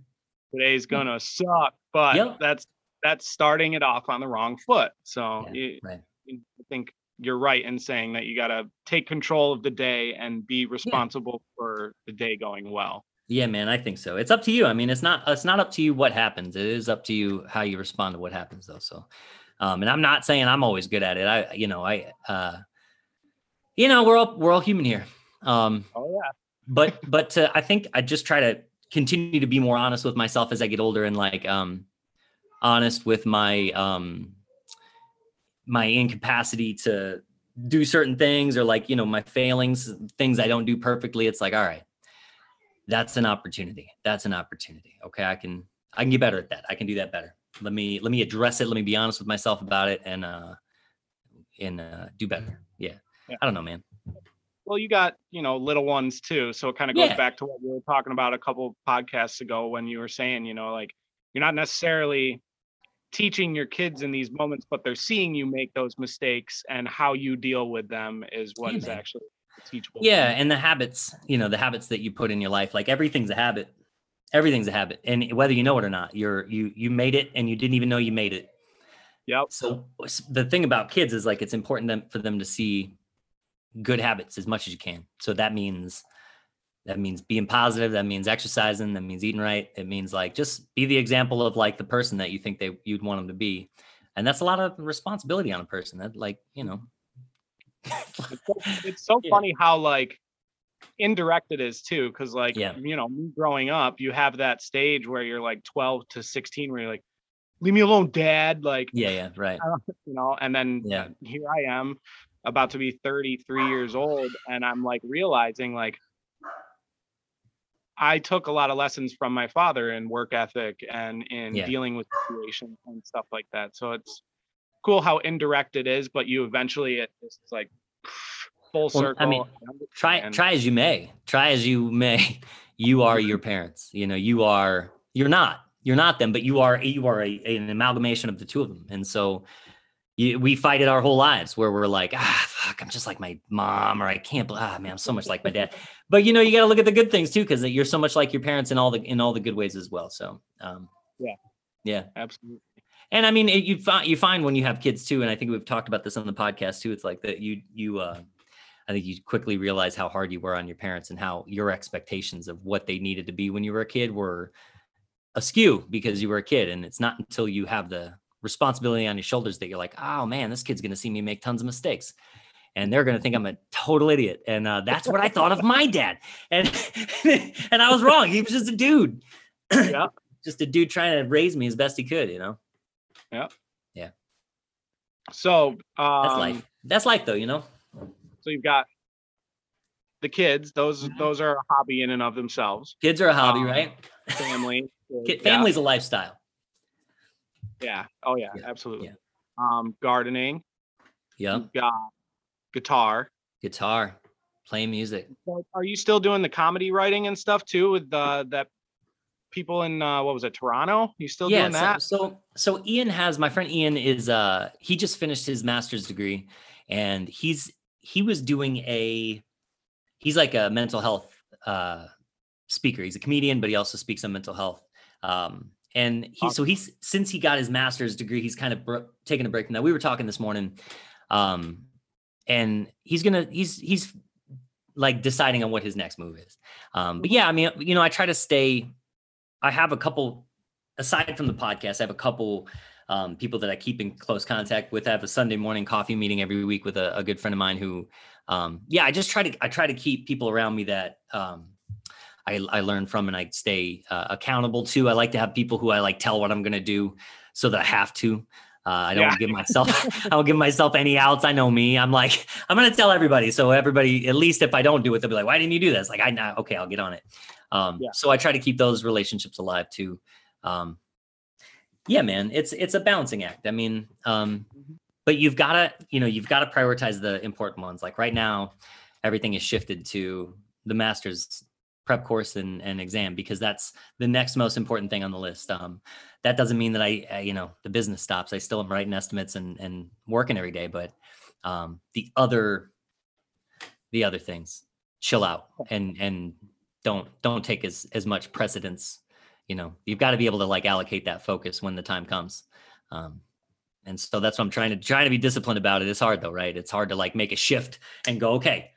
Today's gonna suck. But Yep. that's that's starting it off on the wrong foot. So Yeah, you, right. you- I think you're right in saying that you got to take control of the day and be responsible for the day going well. Yeah, man, I think so. It's up to you. I mean, it's not it's not up to you what happens. It is up to you how you respond to what happens though. So um and I'm not saying I'm always good at it. I you know, I uh you know, we're all we're all human here. Um Oh yeah. but but to, I think I just try to continue to be more honest with myself as I get older and like um honest with my um my incapacity to do certain things or like you know my failings things I don't do perfectly. It's like all right that's an opportunity. That's an opportunity. Okay I can I can get better at that. I can do that better. Let me let me address it. Let me be honest with myself about it and uh and uh do better. Yeah, Yeah. I don't know man Well, you got, you know, little ones too. So it kind of goes Yeah. back to what we were talking about a couple podcasts ago when you were saying, you know, like you're not necessarily teaching your kids in these moments, but they're seeing you make those mistakes and how you deal with them is what Yeah, is man. actually teachable. yeah and the habits you know the habits that you put in your life like everything's a habit everything's a habit and whether you know it or not you're you you made it and you didn't even know you made it Yep. so the thing about kids is like it's important them, for them to see good habits as much as you can so that means that means being positive that means exercising that means eating right it means like just be the example of like the person that you think they you'd want them to be and that's a lot of responsibility on a person that like you know It's so, it's so Yeah. funny how like indirect it is too. Cause like, Yeah. you know, growing up, you have that stage where you're like 12 to 16 where you're like, leave me alone, dad. Like, yeah yeah right you know and then Yeah. here i am about to be 33 years old and i'm like realizing like i took a lot of lessons from my father in work ethic and in Yeah. dealing with situations and stuff like that. So it's cool how indirect it is but you eventually it- it's like full Well, I mean, try try as you may try as you may you are mm-hmm. your parents you know you are you're not you're not them but you are you are a, an amalgamation of the two of them. And so you, we fight it our whole lives where we're like ah fuck i'm just like my mom or i can't ah man i'm so much like my dad but you know you got to look at the good things too because you're so much like your parents in all the in all the good ways as well so um Yeah. yeah absolutely and I mean, it, you find you find when you have kids too, and I think we've talked about this on the podcast too. It's like that you you uh, I think you quickly realize how hard you were on your parents and how your expectations of what they needed to be when you were a kid were askew because you were a kid, and it's not until you have the responsibility on your shoulders that you're like, oh man, this kid's gonna see me make tons of mistakes. And they're gonna think I'm a total idiot, and uh, that's what I thought of my dad, and and I was wrong. He was just a dude, yeah just a dude trying to raise me as best he could, you know. Yeah. Yeah. So That's um life. That's life, though. You know. so you've got the kids those Mhm. those are a hobby in and of themselves Kids are a hobby, Um, right? family Kid, yeah. family's a lifestyle. Yeah. Oh yeah, Yeah, absolutely. yeah. Um, gardening. Yeah. You've got guitar. Guitar, playing music. Are you still doing the comedy writing and stuff too with uh, that people in uh, what was it, Toronto? You still yeah. doing that? So, so so Ian has my friend Ian is uh he just finished his master's degree and he's he was doing a he's like a mental health uh speaker. He's a comedian, but he also speaks on mental health. Um and he so he's since he got his master's degree, he's kind of bro- taking a break from that. We were talking this morning. Um and he's gonna he's he's like deciding on what his next move is. Um, but yeah, I mean, you know, I try to stay. I have a couple aside from the podcast. I have a couple um, people that I keep in close contact with. I have a Sunday morning coffee meeting every week with a, a good friend of mine who, um, yeah, I just try to I try to keep people around me that um, I, I learn from and I stay uh, accountable to. I like to have people who I like tell what I'm going to do so that I have to. Uh, I don't Yeah. give myself I don't give myself any outs. I know me. I'm like I'm gonna tell everybody. So everybody, at least if I don't do it, they'll be like, "Why didn't you do this?" Like I know. Okay, I'll get on it. Um, Yeah. So I try to keep those relationships alive too. Um, yeah, man, it's it's a balancing act. I mean, um, Mhm. but you've got to you know you've got to prioritize the important ones. Like right now, everything is shifted to the masters prep course and, and exam because that's the next most important thing on the list. Um, that doesn't mean that I, I, you know, the business stops. I still am writing estimates and, and working every day, but um, the other, the other things, chill out and, and don't, don't take as, as much precedence. You know, you've got to be able to like allocate that focus when the time comes. Um, and so that's what I'm trying to trying to be disciplined about it. It's hard though, right? It's hard to like make a shift and go, okay,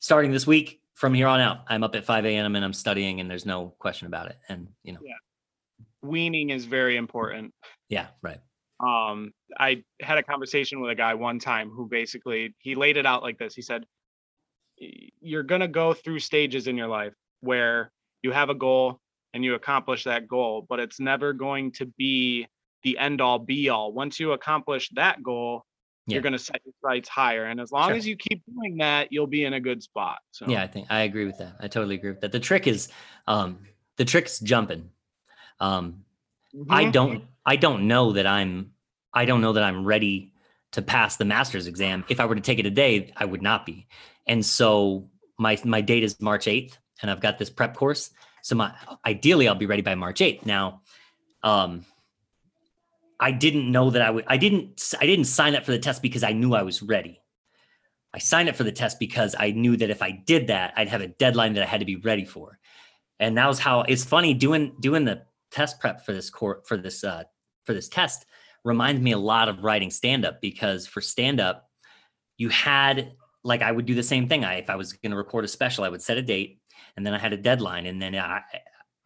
starting this week from here on out, I'm up at 5 a.m. and I'm studying, and there's no question about it. And you know, yeah. weaning is very important. Yeah, right. Um, I had a conversation with a guy one time who basically he laid it out like this. He said, "You're gonna go through stages in your life where you have a goal and you accomplish that goal, but it's never going to be the end all be all. Once you accomplish that goal, yeah. you're going to set your sights higher. And as long sure. as you keep doing that, you'll be in a good spot. So yeah, I think I agree with that. I totally agree with that. The trick is, um, the trick's jumping. Um, mm-hmm. I don't, I don't know that I'm, I don't know that I'm ready to pass the master's exam. If I were to take it today, I would not be. And so my, my date is March 8th and I've got this prep course. So my, ideally I'll be ready by March 8th. Now, um, I didn't know that I would I didn't I didn't sign up for the test because I knew I was ready. I signed up for the test because I knew that if I did that, I'd have a deadline that I had to be ready for. And that was how it's funny doing doing the test prep for this court for this uh for this test reminds me a lot of writing stand up because for stand up you had like I would do the same thing. I if I was going to record a special, I would set a date and then I had a deadline and then I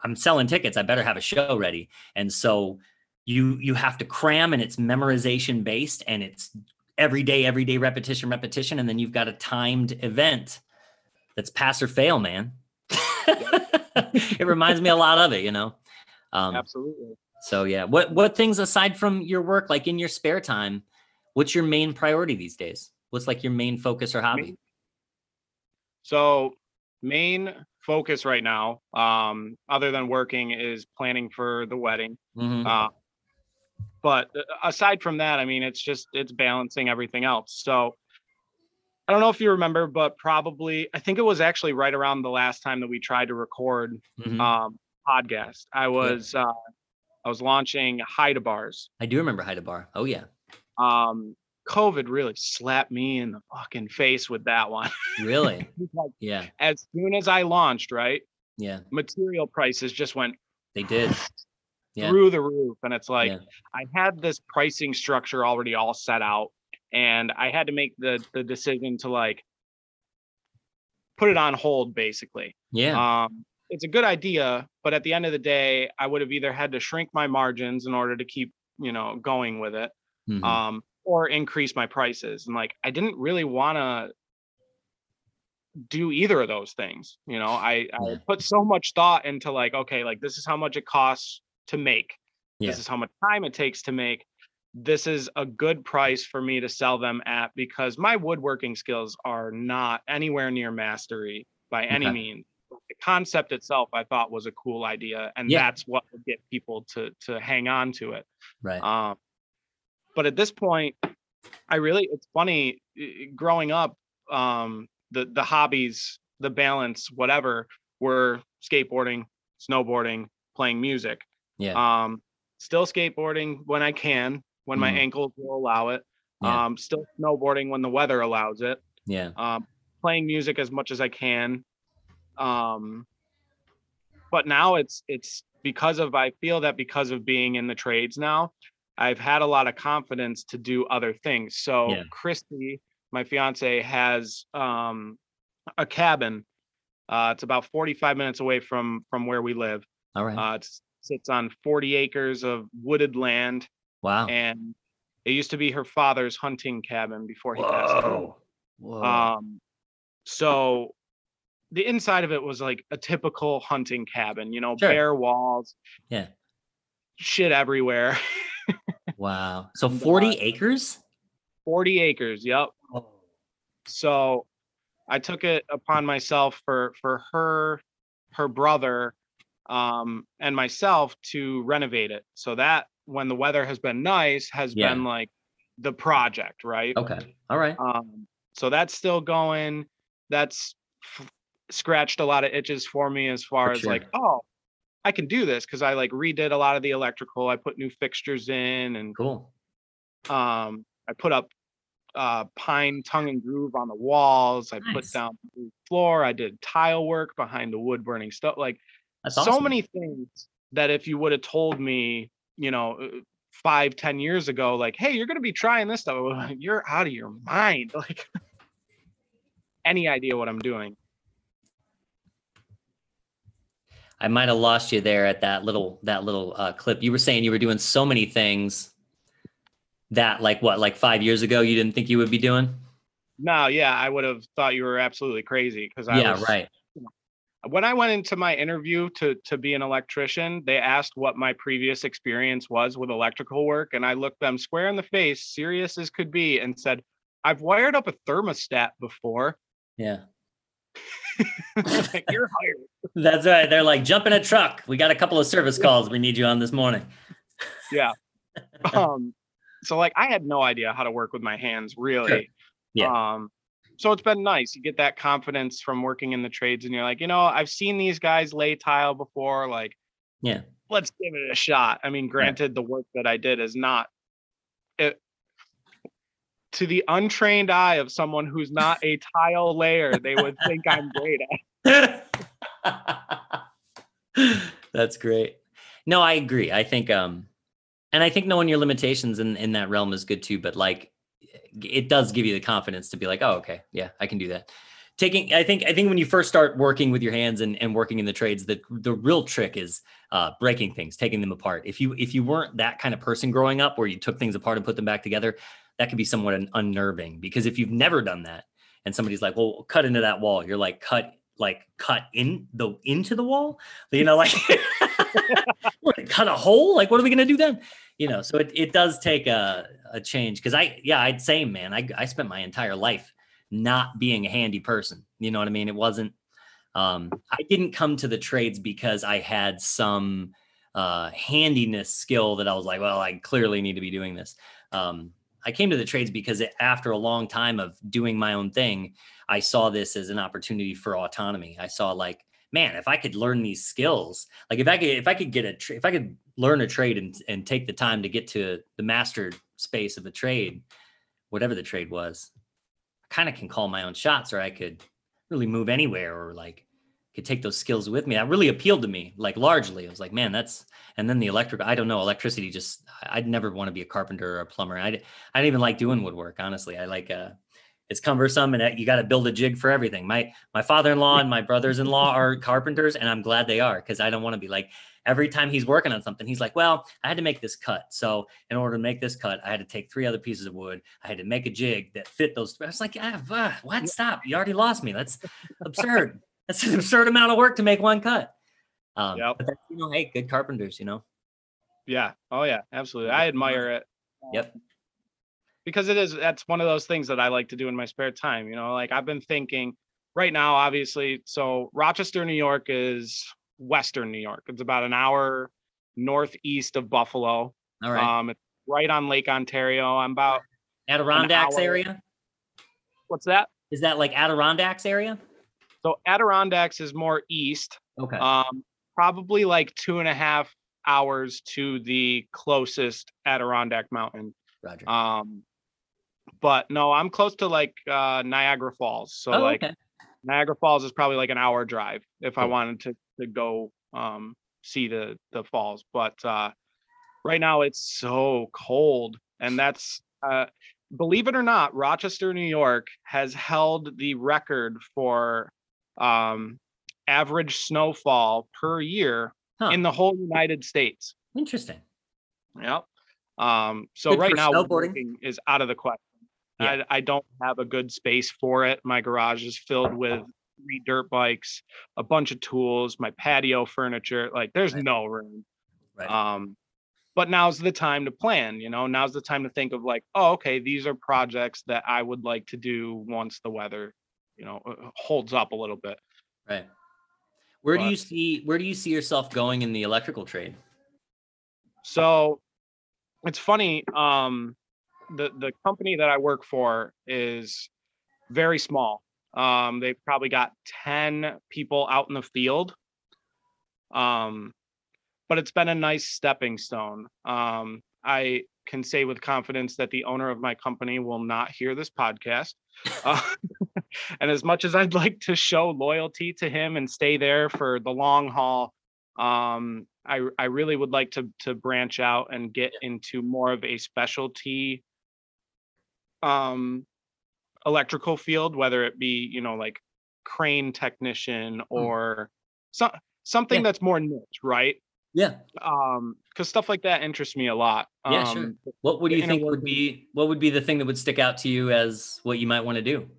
I'm selling tickets, I better have a show ready. And so you you have to cram and it's memorization based and it's every day every day repetition repetition. And then you've got a timed event that's pass or fail man. It reminds me a lot of it you know? Um, absolutely. so yeah. What what things aside from your work like in your spare time what's your main priority these days? What's like your main focus or hobby? So main focus right now um other than working is planning for the wedding. Mm-hmm. uh, but uh, aside from that, I mean, it's just it's balancing everything else. So I don't know if you remember, but probably I think it was actually right around the last time that we tried to record mm-hmm. um, podcast. I was yeah. uh, I was launching Haida Bars. I do remember Haida Bar. Oh yeah. Um, COVID really slapped me in the fucking face with that one. Really? like, yeah. As soon as I launched, right? Yeah. Material prices just went. They did yeah. through the roof. And it's like yeah. I had this pricing structure already all set out, and I had to make the the decision to like put it on hold, basically. Yeah. Um, it's a good idea, but at the end of the day, I would have either had to shrink my margins in order to keep you know going with it, mm-hmm. um, or increase my prices. And like I didn't really want to do either of those things you know i i put so much thought into like okay like this is how much it costs to make. Yeah. This is how much time it takes to make. This is a good price for me to sell them at because my woodworking skills are not anywhere near mastery by any okay. means. The concept itself I thought was a cool idea, and yeah. that's what would get people to to hang on to it. Right. Um, but at this point, I really it's funny growing up. Um, the the hobbies, the balance, whatever, were skateboarding, snowboarding, playing music. Yeah. Um, still skateboarding when I can, when mm. my ankles will allow it. Yeah. Um, still snowboarding when the weather allows it. Yeah. Um, playing music as much as I can. Um, but now it's it's because of I feel that because of being in the trades now, I've had a lot of confidence to do other things. So yeah. Christy, my fiance, has um, a cabin. Uh, it's about 45 minutes away from from where we live. All right. Uh, it's sits on 40 acres of wooded land. Wow. And it used to be her father's hunting cabin before he Whoa. passed away. Whoa. Um, so the inside of it was like a typical hunting cabin, you know, sure. bare walls. Yeah. Shit everywhere. wow. So 40 acres? 40 acres. Yep. Oh. So I took it upon myself for for her her brother um, and myself to renovate it. So that when the weather has been nice, has yeah. been like the project, right? Okay. All right. Um, so that's still going. That's scratched a lot of itches for me as far For as sure. like, oh, I can do this because I like redid a lot of the electrical. I put new fixtures in and Cool. um I put up uh pine tongue and groove on the walls. I Nice. put down the floor. I did tile work behind the wood burning stuff. Like That's so awesome. many things that if you would have told me, you know, uh, five, ten years ago, like, hey, you're gonna be trying this stuff, you're out of your mind. Like any idea what I'm doing. I might have lost you there at that little that little uh, clip. You were saying you were doing so many things that, like, what, like five years ago, you didn't think you would be doing? No, yeah, I would have thought you were absolutely crazy because I yeah, was right. When I went into my interview to to be an electrician, they asked what my previous experience was with electrical work, and I looked them square in the face, serious as could be, and said, "I've wired up a thermostat before." Yeah, Like, You're hired. that's right. They're like, jump in a truck. We got a couple of service calls we need you on this morning. Yeah. um. So like, I had no idea how to work with my hands, really. Yeah. Um. So it's been nice. You get that confidence from working in the trades, and you're like, you know, I've seen these guys lay tile before. Like, Yeah. let's give it a shot. I mean, granted, the work that I did is not it to the untrained eye of someone who's not a tile layer, they would think I'm great at. That's great. No, I agree. I think um and I think knowing your limitations in in that realm is good too, but like it does give you the confidence to be like, "Oh, okay. Yeah, I can do that." Taking I think I think when you first start working with your hands and and working in the trades, the the real trick is uh breaking things, taking them apart. If you if you weren't that kind of person growing up where you took things apart and put them back together, that could be somewhat unnerving because if you've never done that and somebody's like, "Well, cut into that wall." You're like, "Cut like cut in the into the wall you know like cut a hole like what are we gonna do then you know so it, it does take a, a change because i yeah i'd same man I, I spent my entire life not being a handy person you know what i mean it wasn't um i didn't come to the trades because i had some uh handiness skill that i was like well i clearly need to be doing this um i came to the trades because it, after a long time of doing my own thing I saw this as an opportunity for autonomy. I saw like, man, if I could learn these skills, like if I could, if I could get a, tra- if I could learn a trade and, and take the time to get to the mastered space of a trade, whatever the trade was, I kind of can call my own shots or I could really move anywhere or like could take those skills with me. That really appealed to me, like largely. I was like, man, that's, and then the electric, I don't know, electricity just, I'd never want to be a carpenter or a plumber. I, I didn't even like doing woodwork, honestly. I like, uh, it's cumbersome and you got to build a jig for everything. My my father-in-law and my brothers-in-law are carpenters and I'm glad they are because I don't want to be like every time he's working on something he's like, "Well, I had to make this cut. So, in order to make this cut, I had to take three other pieces of wood. I had to make a jig that fit those." I was like, ah, "What? Stop. You already lost me. That's absurd. That's an absurd amount of work to make one cut." Um, Yep. but that's, you know, hey, good carpenters, you know. Yeah. Oh yeah, absolutely. I admire it. Yep. Because it is that's one of those things that I like to do in my spare time. You know, like I've been thinking right now, obviously. So Rochester, New York is Western New York. It's about an hour northeast of Buffalo. All right. Um, it's right on Lake Ontario. I'm about Adirondacks area? what's that? Is that like Adirondacks area? So Adirondacks is more east. Okay. Um, probably like two and a half hours to the closest Adirondack mountain. Roger. Um, but no, I'm close to like uh, Niagara Falls. So oh, like okay. Niagara Falls is probably like an hour drive if I wanted to to go um, see the the falls. But uh, right now it's so cold, and that's uh, believe it or not, Rochester, New York has held the record for um, average snowfall per year Huh. in the whole United States. Interesting. Yep. Um, so Good right now snowboarding. is out of the question. Yeah. I, I don't have a good space for it. My garage is filled with three dirt bikes, a bunch of tools, my patio furniture. Like there's Right. no room. Right. Um, but now's the time to plan, you know, now's the time to think of like, oh, okay, these are projects that I would like to do once the weather, you know, uh, holds up a little bit. Right. Where do you see where do you see yourself going in the electrical trade? So it's funny. Um, the the company that I work for is very small. Um, they've probably got 10 people out in the field. Um, but it's been a nice stepping stone. Um, I can say with confidence that the owner of my company will not hear this podcast. Uh, and as much as I'd like to show loyalty to him and stay there for the long haul, um, I I really would like to to branch out and get into more of a specialty um electrical field, whether it be, you know, like crane technician or some something Yeah. that's more niche, right? Yeah. Um, because stuff like that interests me a lot. Yeah, sure. Um, What would you think would be what would be the thing that would stick out to you as what you might want to do?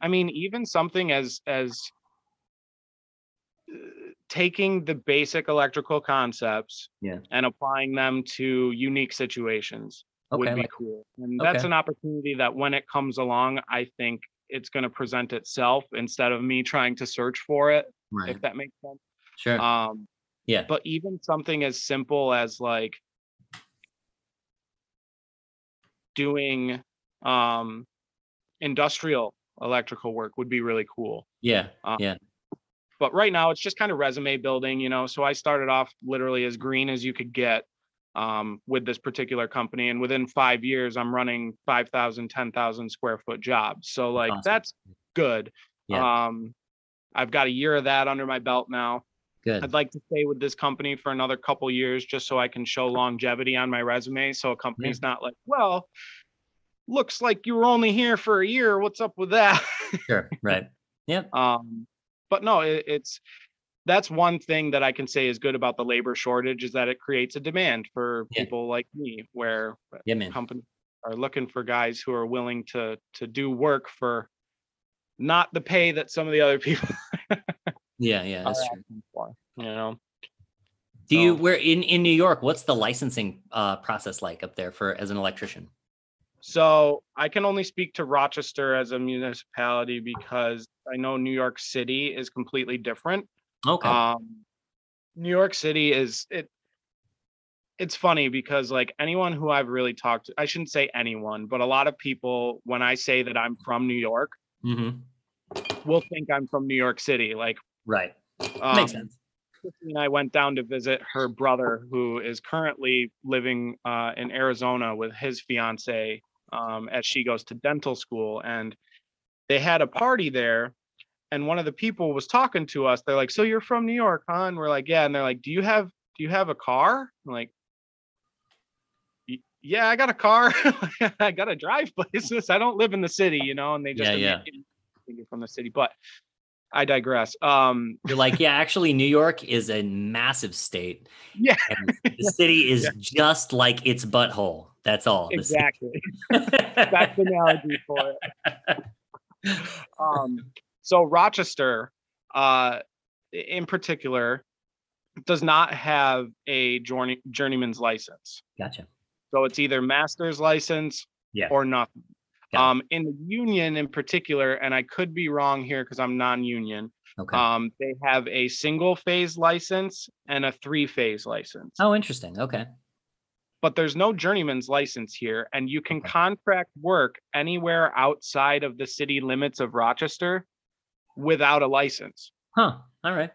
I mean, even something as as taking the basic electrical concepts Yeah. and applying them to unique situations would Okay. be like- cool. And that's okay. an opportunity that when it comes along, I think it's going to present itself instead of me trying to search for it, right. if that makes sense. Sure. Um, yeah. but even something as simple as like doing um industrial electrical work would be really cool yeah. uh, yeah. but right now it's just kind of resume building you know so i started off literally as green as you could get um, with this particular company and within five years i'm running 5000 10000 square foot jobs so like awesome. that's good Yeah. um i've got a year of that under my belt now Good. I'd like to stay with this company for another couple years just so I can show longevity on my resume. So a company's not like, well, looks like you were only here for a year. What's up with that? Sure. Right. Yeah. Um, but no, it, it's that's one thing that I can say is good about the labor shortage is that it creates a demand for Yeah. people like me, where Yeah, man. companies are looking for guys who are willing to to do work for not the pay that some of the other people Yeah. Yeah. That's true. for. You know. Do you where in in New York? What's the licensing uh, process like up there for as an electrician? So I can only speak to Rochester as a municipality because I know New York City is completely different. Okay. Um, New York City is it. It's funny because like anyone who I've really talked to, I shouldn't say anyone, but a lot of people, when I say that I'm from New York, mm-hmm. will think I'm from New York City. Like, Right. um, Makes sense. And I went down to visit her brother, who is currently living uh, in Arizona with his fiance um, as she goes to dental school. And they had a party there. And one of the people was talking to us. They're like, "So you're from New York, huh?" And we're like, "Yeah." And they're like, "Do you have Do you have a car?" I'm like, "Yeah, I got a car. I got to drive places. I don't live in the city, you know." And they just Yeah, yeah. think you're from the city, but I digress. Um, You're like, yeah, actually, New York is a massive state. Yeah. The city is just like its butthole. That's all. Exactly. that's the analogy for it. Um, so Rochester, uh, in particular, does not have a journey, journeyman's license. gotcha. So it's either master's license Yeah. or nothing. Um, in the union in particular, and I could be wrong here because I'm non-union. Okay. Um, they have a single phase license and a three phase license. oh, interesting. Okay. but there's no journeyman's license here and you can Okay. contract work anywhere outside of the city limits of Rochester without a license. Huh. All right.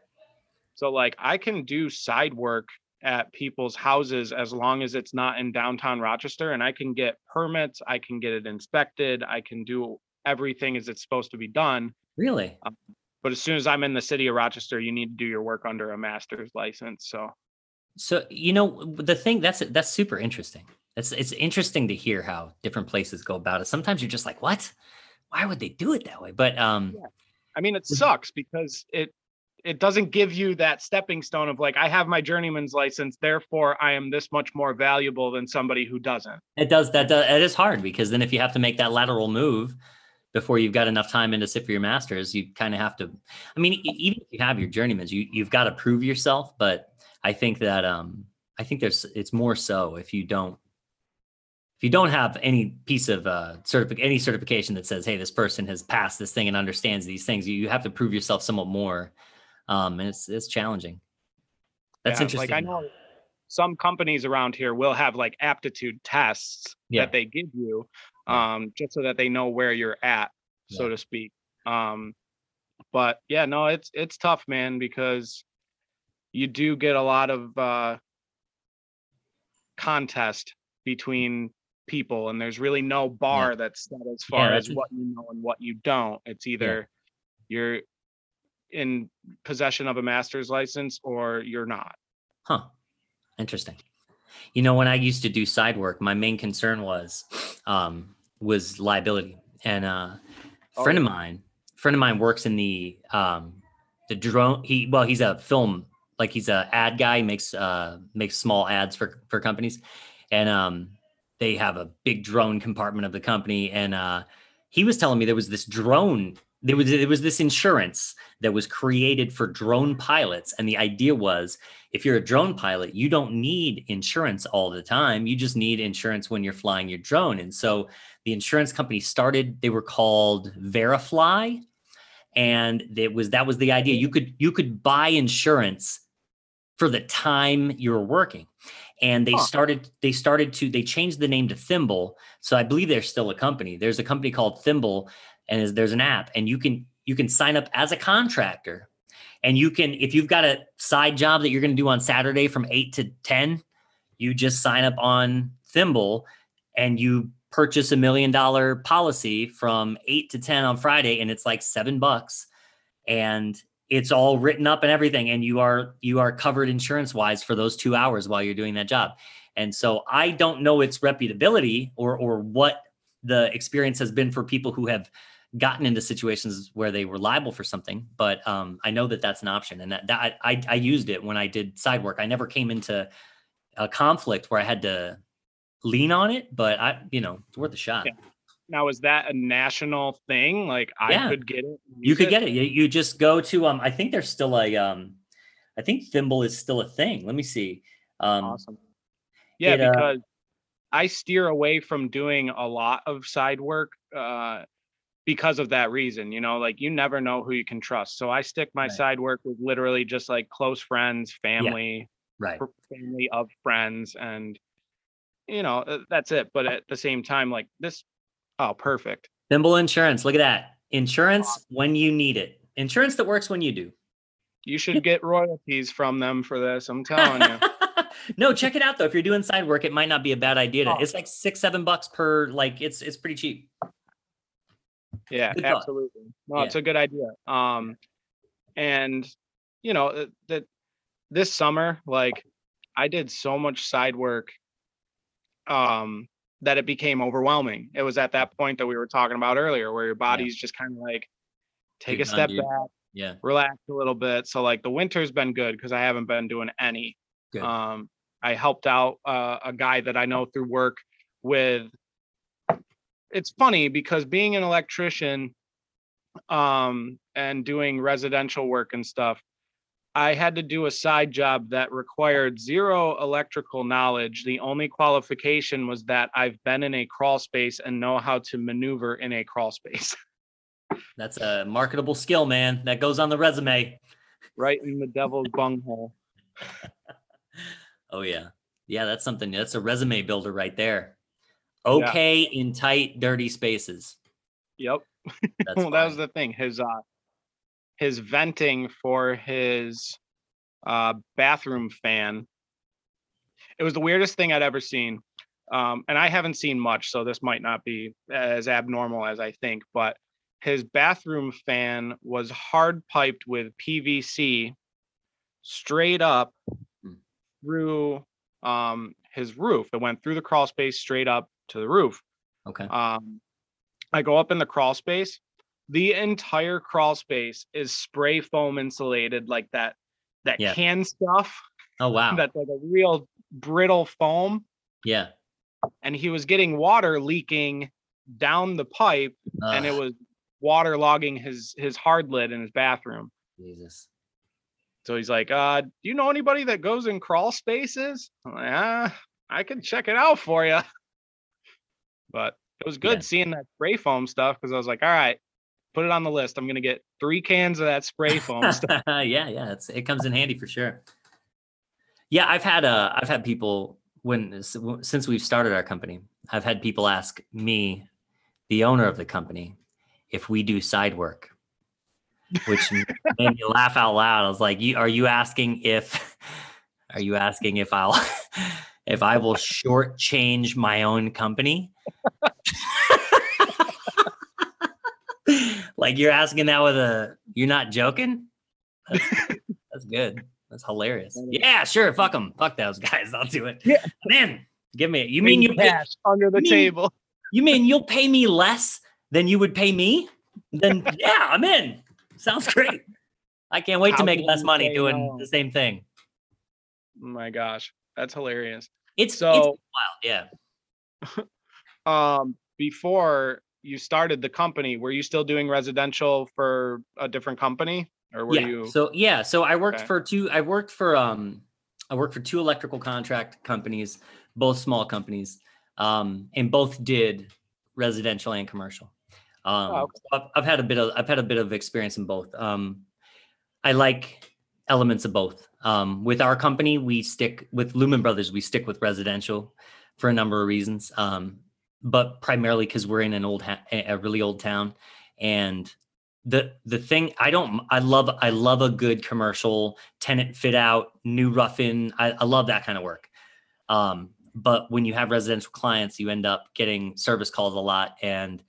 So like I can do side work at people's houses as long as it's not in downtown Rochester and I can get permits, I can get it inspected, I can do everything as it's supposed to be done. Really? But as soon as I'm in the city of Rochester, you need to do your work under a master's license. So So you know the thing that's that's super interesting. It's it's interesting to hear how different places go about it. Sometimes you're just like, what? Why would they do it that way? But um, I mean, it sucks because it it doesn't give you that stepping stone of like I have my journeyman's license, therefore I am this much more valuable than somebody who doesn't. it does that. does- It is hard because then if you have to make that lateral move before you've got enough time in to sit for your masters, you kind of have to. I mean, even if you have your journeymans, you you've got to prove yourself. But I think that um, I think there's it's more so if you don't if you don't have any piece of uh certific any certification that says hey this person has passed this thing and understands these things you, you have to prove yourself somewhat more um and it's it's challenging that's Yeah, interesting Like I know some companies around here will have like aptitude tests Yeah. that they give you um just so that they know where you're at, so Yeah. to speak. Um, but yeah, no, it's it's tough, man, because you do get a lot of uh, contest between people, and there's really no bar that's set as far as what you know and what you don't. It's either you're in possession of a master's license or you're not. Huh. Interesting. You know, when I used to do side work, my main concern was um, was liability. And uh, a Oh, friend of mine, friend of mine works in the um, the drone. He well, he's a film like he's a ad guy. He makes uh, makes small ads for for companies, and um, they have a big drone compartment of the company. And uh, he was telling me there was this drone. There was there was this insurance that was created for drone pilots, and the idea was if you're a drone pilot, you don't need insurance all the time. You just need insurance when you're flying your drone. And so the insurance company started, they were called Verifly. And it was that was the idea. You could you could buy insurance for the time you were working. And they Huh. started they started to they changed the name to Thimble. So I believe there's still a company. There's a company called Thimble and there's an app and you can you can sign up as a contractor and you can if you've got a side job that you're going to do on saturday from 8 to 10 you just sign up on thimble and you purchase a million dollar policy from 8 to 10 on friday and it's like seven bucks and it's all written up and everything and you are you are covered insurance wise for those two hours while you're doing that job and so i don't know its reputability or or what the experience has been for people who have gotten into situations where they were liable for something, but um, I know that that's an option, and that, that I, I used it when I did side work. I never came into a conflict where I had to lean on it, but I, you know, it's worth a shot. Yeah. Now, is that a national thing? Like I Yeah. could get it. You could get it. You, you just go to um. I think there's still a um. I think Thimble is still a thing. Let me see. Um, Awesome. Yeah, it, uh, because I steer away from doing a lot of side work uh, because of that reason. You know, like you never know who you can trust. So I stick my Right. side work with literally just like close friends, family, right. family of friends, and you know uh, that's it. But at the same time, like this, oh, perfect. Thimble Insurance. Look at that. Insurance when you need it. Insurance that works when you do. You should get royalties from them for this. I'm telling you. no, check it out though. If you're doing side work, it might not be a bad idea. To, Oh. It's like six, seven bucks per. Like it's it's pretty cheap. Yeah, Good thought. absolutely. No, Yeah. it's a good idea. Um, and you know that this summer, like I did so much side work, um, that it became overwhelming. It was at that point that we were talking about earlier, where your body's just kind of like take You're a step back, Yeah, relax a little bit. So like the winter's been good because I haven't been doing any. Good. Um, I helped out uh, a guy that I know through work with. It's funny because being an electrician, um, and doing residential work and stuff, I had to do a side job that required zero electrical knowledge. The only qualification was that I've been in a crawl space and know how to maneuver in a crawl space. that's a marketable skill, man. That goes on the resume. right in the devil's bunghole. Oh yeah, yeah. That's something. That's a resume builder right there. Yeah. Okay in tight, dirty spaces. Yep. That's well, that was the thing. His uh his venting for his uh bathroom fan. It was the weirdest thing I'd ever seen. Um, and I haven't seen much, so this might not be as abnormal as I think, but his bathroom fan was hard piped with PVC straight up Hmm. through um his roof. It went through the crawl space straight up to the roof. okay. Um, I go up in the crawl space. The entire crawl space is spray foam insulated, like that that Yeah. can stuff. Oh wow. That's like a real brittle foam. yeah. And he was getting water leaking down the pipe, and it was water logging his his hard lid in his bathroom. Jesus. So he's like, uh, do you know anybody that goes in crawl spaces? I'm like, ah, I can check it out for you. But it was good Yeah. seeing that spray foam stuff because I was like, all right, put it on the list. I'm gonna get three cans of that spray foam stuff. yeah, yeah, it's it comes in handy for sure. Yeah, I've had uh I've had people when since we've started our company, I've had people ask me, the owner of the company, if we do side work which made me laugh out loud. I was like, "You are you asking if are you asking if I'll if I will shortchange my own company?" Like you're asking that with a you're not joking. That's, that's good. That's hilarious. Yeah, sure. Fuck them. Fuck those guys. I'll do it. Yeah. Man, give me it. You mean you cash under the you mean- table? you mean you'll pay me less than you would pay me? Then yeah, I'm in. Sounds great. I can't wait to make less money doing no? the same thing. My gosh, that's hilarious. It's it's So, wild. Yeah. um, before you started the company, were you still doing residential for a different company, or were yeah. you? So yeah, so I worked Okay. for two. I worked for um, I worked for two electrical contract companies, both small companies, um, and both did residential and commercial. Um, Oh, okay. I've, I've had a bit of I've had a bit of experience in both. Um, I like elements of both. Um, with our company, we stick with Lumen Brothers. We stick with residential for a number of reasons, um, but primarily because we're in an old, ha- a really old town, and the the thing I don't I love I love a good commercial tenant fit out new rough-in I, I love that kind of work. Um, but when you have residential clients, you end up getting service calls a lot, and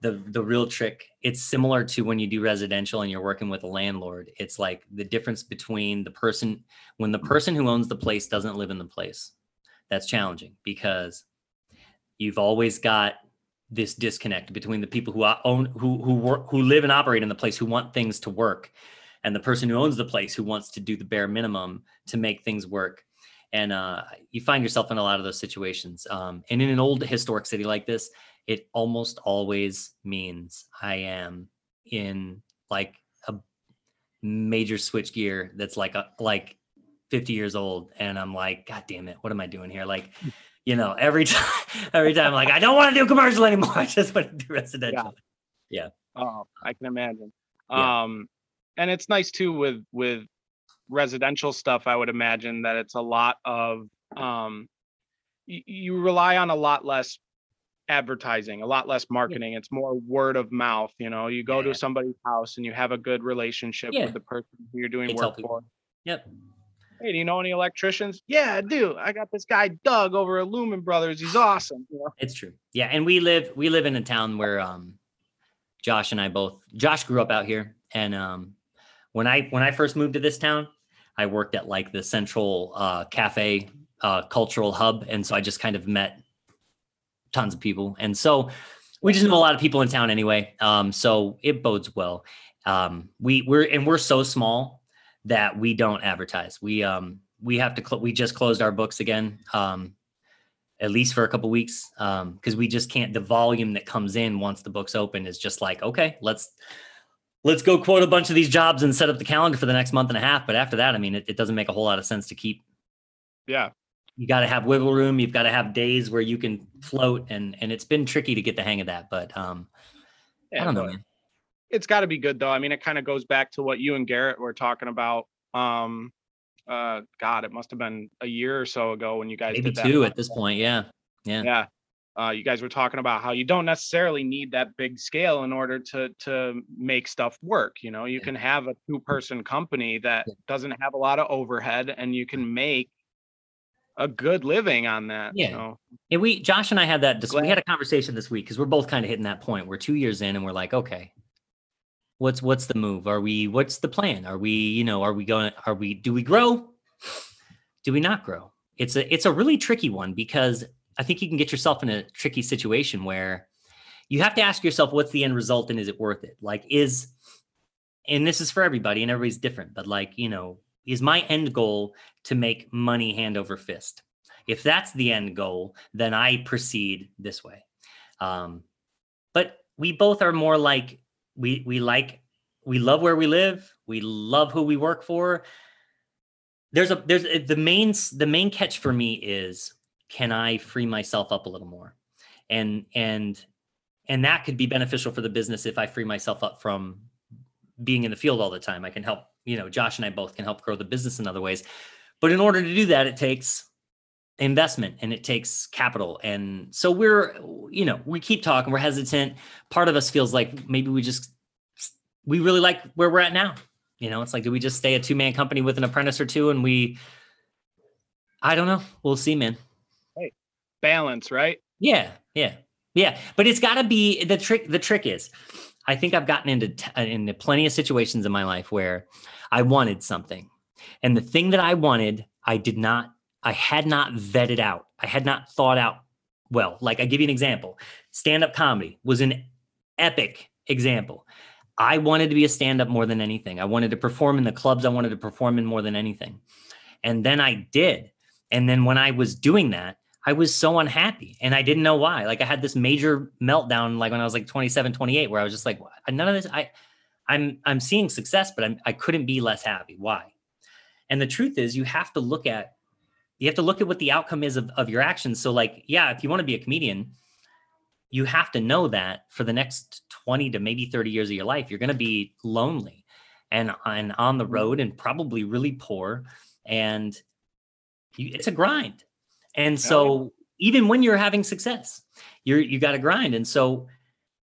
the the real trick it's similar to when you do residential and you're working with a landlord. It's like the difference between the person when the person who owns the place doesn't live in the place. That's challenging because you've always got this disconnect between the people who own who who work who live and operate in the place who want things to work and the person who owns the place who wants to do the bare minimum to make things work. And uh, you find yourself in a lot of those situations. Um, and in an old historic city like this it almost always means i am in like a major switch gear that's like a like 50 years old and i'm like god damn it what am i doing here? Like you know every time every time like i don't want to do commercial anymore i just want to do residential Yeah. Oh, I can imagine. Yeah. Um, and it's nice too with with residential stuff. I would imagine that it's a lot of um, you, you rely on a lot less advertising, a lot less marketing. It's more word of mouth. You know, you go Yeah. to somebody's house and you have a good relationship Yeah. with the person who you're doing They work for. yep Hey, do you know any electricians? Yeah, I do. I got this guy Doug over at Lumen Brothers. He's awesome. You know? It's true. Yeah, and we live we live in a town where um Josh and I both Josh grew up out here and um when I when I first moved to this town, I worked at like the central uh cafe uh cultural hub and so I just kind of met tons of people. And so we just know a lot of people in town anyway. Um so it bodes well. Um we we're and we're so small that we don't advertise. We um we have to cl- we just closed our books again. Um at least for a couple weeks um because we just can't the volume that comes in once the book's open is just like okay let's let's go quote a bunch of these jobs and set up the calendar for the next month and a half but after that i mean it, it doesn't make a whole lot of sense to keep Yeah. you got to have wiggle room you've got to have days where you can float and and it's been tricky to get the hang of that but um i don't know man it's got to be good though. I mean, it kind of goes back to what you and Garrett were talking about. Um, uh, God, it must have been a year or so ago when you guys maybe did that. two at this point yeah yeah Yeah. Uh, you guys were talking about how you don't necessarily need that big scale in order to to make stuff work. You know, you Yeah. can have a two person company that Yeah. doesn't have a lot of overhead, and you can make a good living on that. Yeah. So, And we, Josh and I had that. dis- We had a conversation this week because we're both kind of hitting that point. We're two years in, and we're like, okay, what's what's the move? Are we? What's the plan? Are we? You know, are we going? Are we? Do we grow? Do we not grow? It's a it's a really tricky one because I think you can get yourself in a tricky situation where you have to ask yourself, what's the end result, and is it worth it? Like, is and this is for everybody, and everybody's different, but like, you know, is my end goal to make money hand over fist? If that's the end goal, then I proceed this way. Um, but we both are more like we we like we love where we live. We love who we work for. There's a there's a, the main the main catch for me is can I free myself up a little more, and and and that could be beneficial for the business if I free myself up from being in the field all the time. I can help you know Josh and I both can help grow the business in other ways, but in order to do that, it takes investment and it takes capital and so we're you know we keep talking we're hesitant part of us feels like maybe we just we really like where we're at now. You know, it's like, do we just stay a two man company with an apprentice or two? And we, I don't know. We'll see, man. Hey, balance, right? Yeah, yeah, yeah. But it's got to be the trick. The trick is, I think I've gotten into t- uh, into plenty of situations in my life where I wanted something, and the thing that I wanted, I did not, I had not vetted out. I had not thought out well. Like I give you an example. Stand up comedy was an epic example. I wanted to be a stand up more than anything. I wanted to perform in the clubs I wanted to perform in more than anything. And then I did. And then when I was doing that, I was so unhappy and I didn't know why. Like I had this major meltdown like when I was like 27, 28 where I was just like none of this I I'm I'm seeing success but I'm I couldn't be less happy. Why? And the truth is you have to look at you have to look at what the outcome is of, of your actions. So like yeah, if you want to be a comedian, you have to know that for the next 20 to maybe 30 years of your life, you're going to be lonely and, and on the road and probably really poor. And you, it's a grind. And so oh, even when you're having success, you're, you got to grind. And so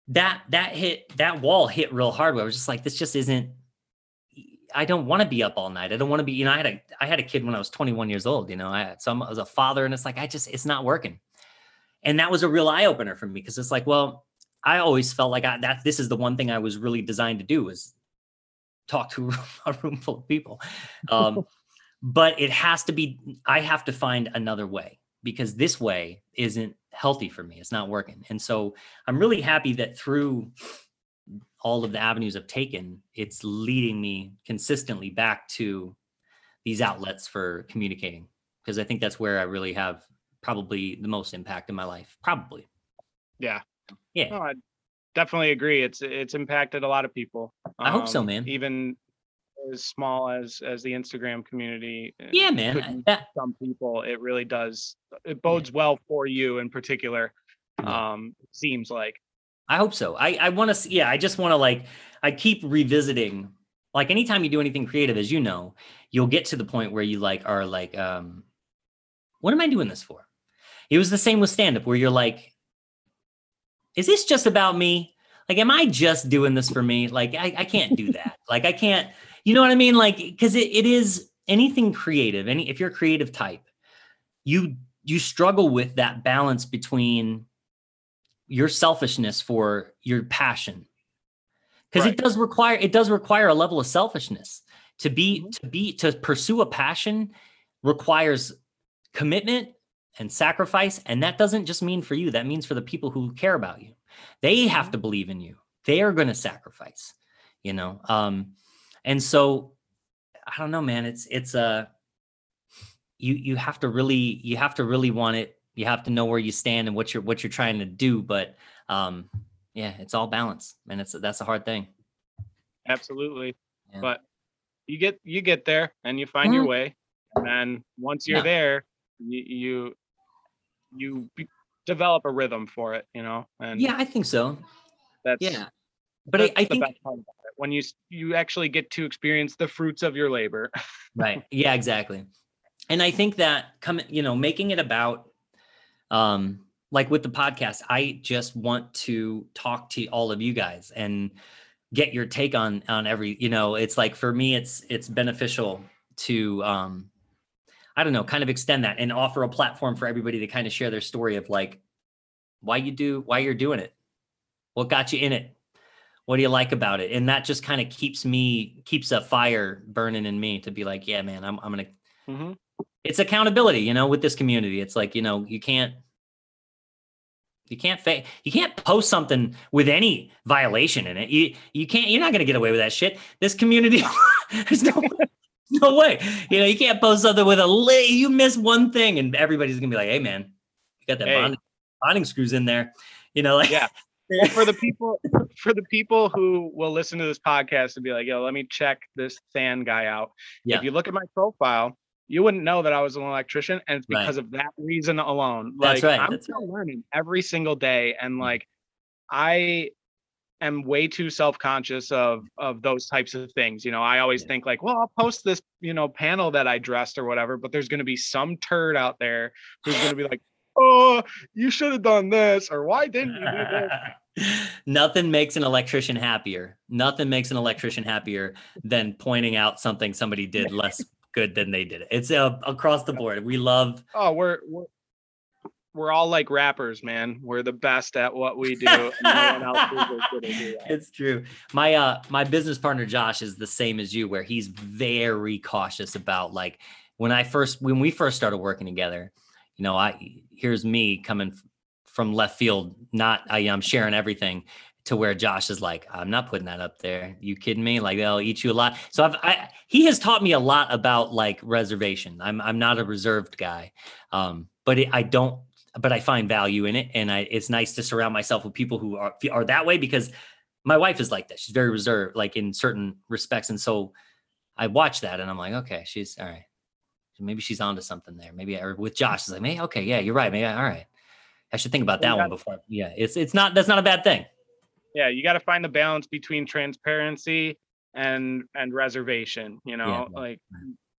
that, that hit, that wall hit real hard where I was just like, this just isn't, I don't want to be up all night. I don't want to be, you know, I had a, I had a kid when I was 21 years old, you know, I, so I was a father and it's like, I just, it's not working and that was a real eye opener for me because it's like, well, I always felt like I, that this is the one thing I was really designed to do is talk to a room full of people. Um, but it has to be, I have to find another way because this way isn't healthy for me. It's not working. And so I'm really happy that through all of the avenues I've taken, it's leading me consistently back to these outlets for communicating because I think that's where I really have probably the most impact in my life. Probably. Yeah. Yeah. No, I definitely agree. It's it's impacted a lot of people. I hope so, um, man. Even as small as as the Instagram community. Uh, yeah, man. That, some people, it really does. It bodes yeah. well for you in particular. Um, seems like. I hope so. I I want to. See, yeah, I just want to like. I keep revisiting. Like anytime you do anything creative, as you know, you'll get to the point where you like are like, um, what am I doing this for? It was the same with stand up where you're like, is this just about me? Like, am I just doing this for me? Like, I, I can't do that. like, I can't, you know what I mean? Like, because it, it is anything creative, any if you're a creative type, you you struggle with that balance between your selfishness for your passion. Because right. it does require it does require a level of selfishness. To be mm-hmm. to be to pursue a passion requires commitment and sacrifice. And that doesn't just mean for you, that means for the people who care about you. They have mm-hmm. to believe in you. They are going to sacrifice, you know? Um, and so I don't know, man, it's, it's a, uh, you, you have to really, you have to really want it. You have to know where you stand and what you're, what you're trying to do. But, um, yeah, it's all balance and it's, that's a hard thing. Absolutely. Yeah. But you get, you get there and you find mm-hmm. your way. And then once you're yeah. there, you, you you be, develop a rhythm for it, you know. And yeah, I think so. That's yeah. But I, I think when you you actually get to experience the fruits of your labor. right. Yeah. Exactly. And I think that coming, you know, making it about, um, like with the podcast, I just want to talk to all of you guys and get your take on on every. You know, it's like for me, it's it's beneficial to um I don't know, kind of extend that and offer a platform for everybody to kind of share their story of like why you do, why you're doing it, what got you in it, what do you like about it, and that just kind of keeps me keeps a fire burning in me to be like, yeah, man, I'm I'm gonna. Mm-hmm. It's accountability, you know, with this community. It's like you know, you can't you can't fa- you can't post something with any violation in it. You you can't you're not gonna get away with that shit. This community there's no no way. You know, you can't post something with a li- you miss one thing and everybody's gonna be like, hey man, you got that hey. bonding, bonding screws in there. You know, like yeah. For the people for the people who will listen to this podcast and be like, yo, let me check this fan guy out. Yeah. If you look at my profile, you wouldn't know that I was an electrician, and it's because right. of that reason alone. Like That's right. I'm That's still right. learning every single day, and mm. like I am way too self-conscious of of those types of things you know i always yeah. think like well i'll post this you know panel that i dressed or whatever but there's going to be some turd out there who's going to be like oh you should have done this or why didn't you do this Nothing makes an electrician happier. Nothing makes an electrician happier than pointing out something somebody did less good than they did. It. It's uh, across the board. We love. Oh, we're we're we're all like rappers, man. We're the best at what we do. no one else is as good as we are. It's true. My uh my business partner Josh is the same as you, where he's very cautious about like when I first when we first started working together. You know, I here's me coming from left field. Not I, I'm sharing everything to where Josh is like, I'm not putting that up there. You kidding me? Like they'll eat you a lot. So I've I, he has taught me a lot about like reservation. I'm I'm not a reserved guy, um, but it, I don't. But I find value in it, and I it's nice to surround myself with people who are are that way because my wife is like that. She's very reserved, like in certain respects, and so I watch that, and I'm like, okay, she's all right. Maybe she's onto something there. Maybe or with Josh, is like, hey, okay, yeah, you're right. Maybe all right. I should think about that one before. Yeah, it's it's not that's not a bad thing. Yeah, you got to find the balance between transparency and and reservation. You know, yeah, like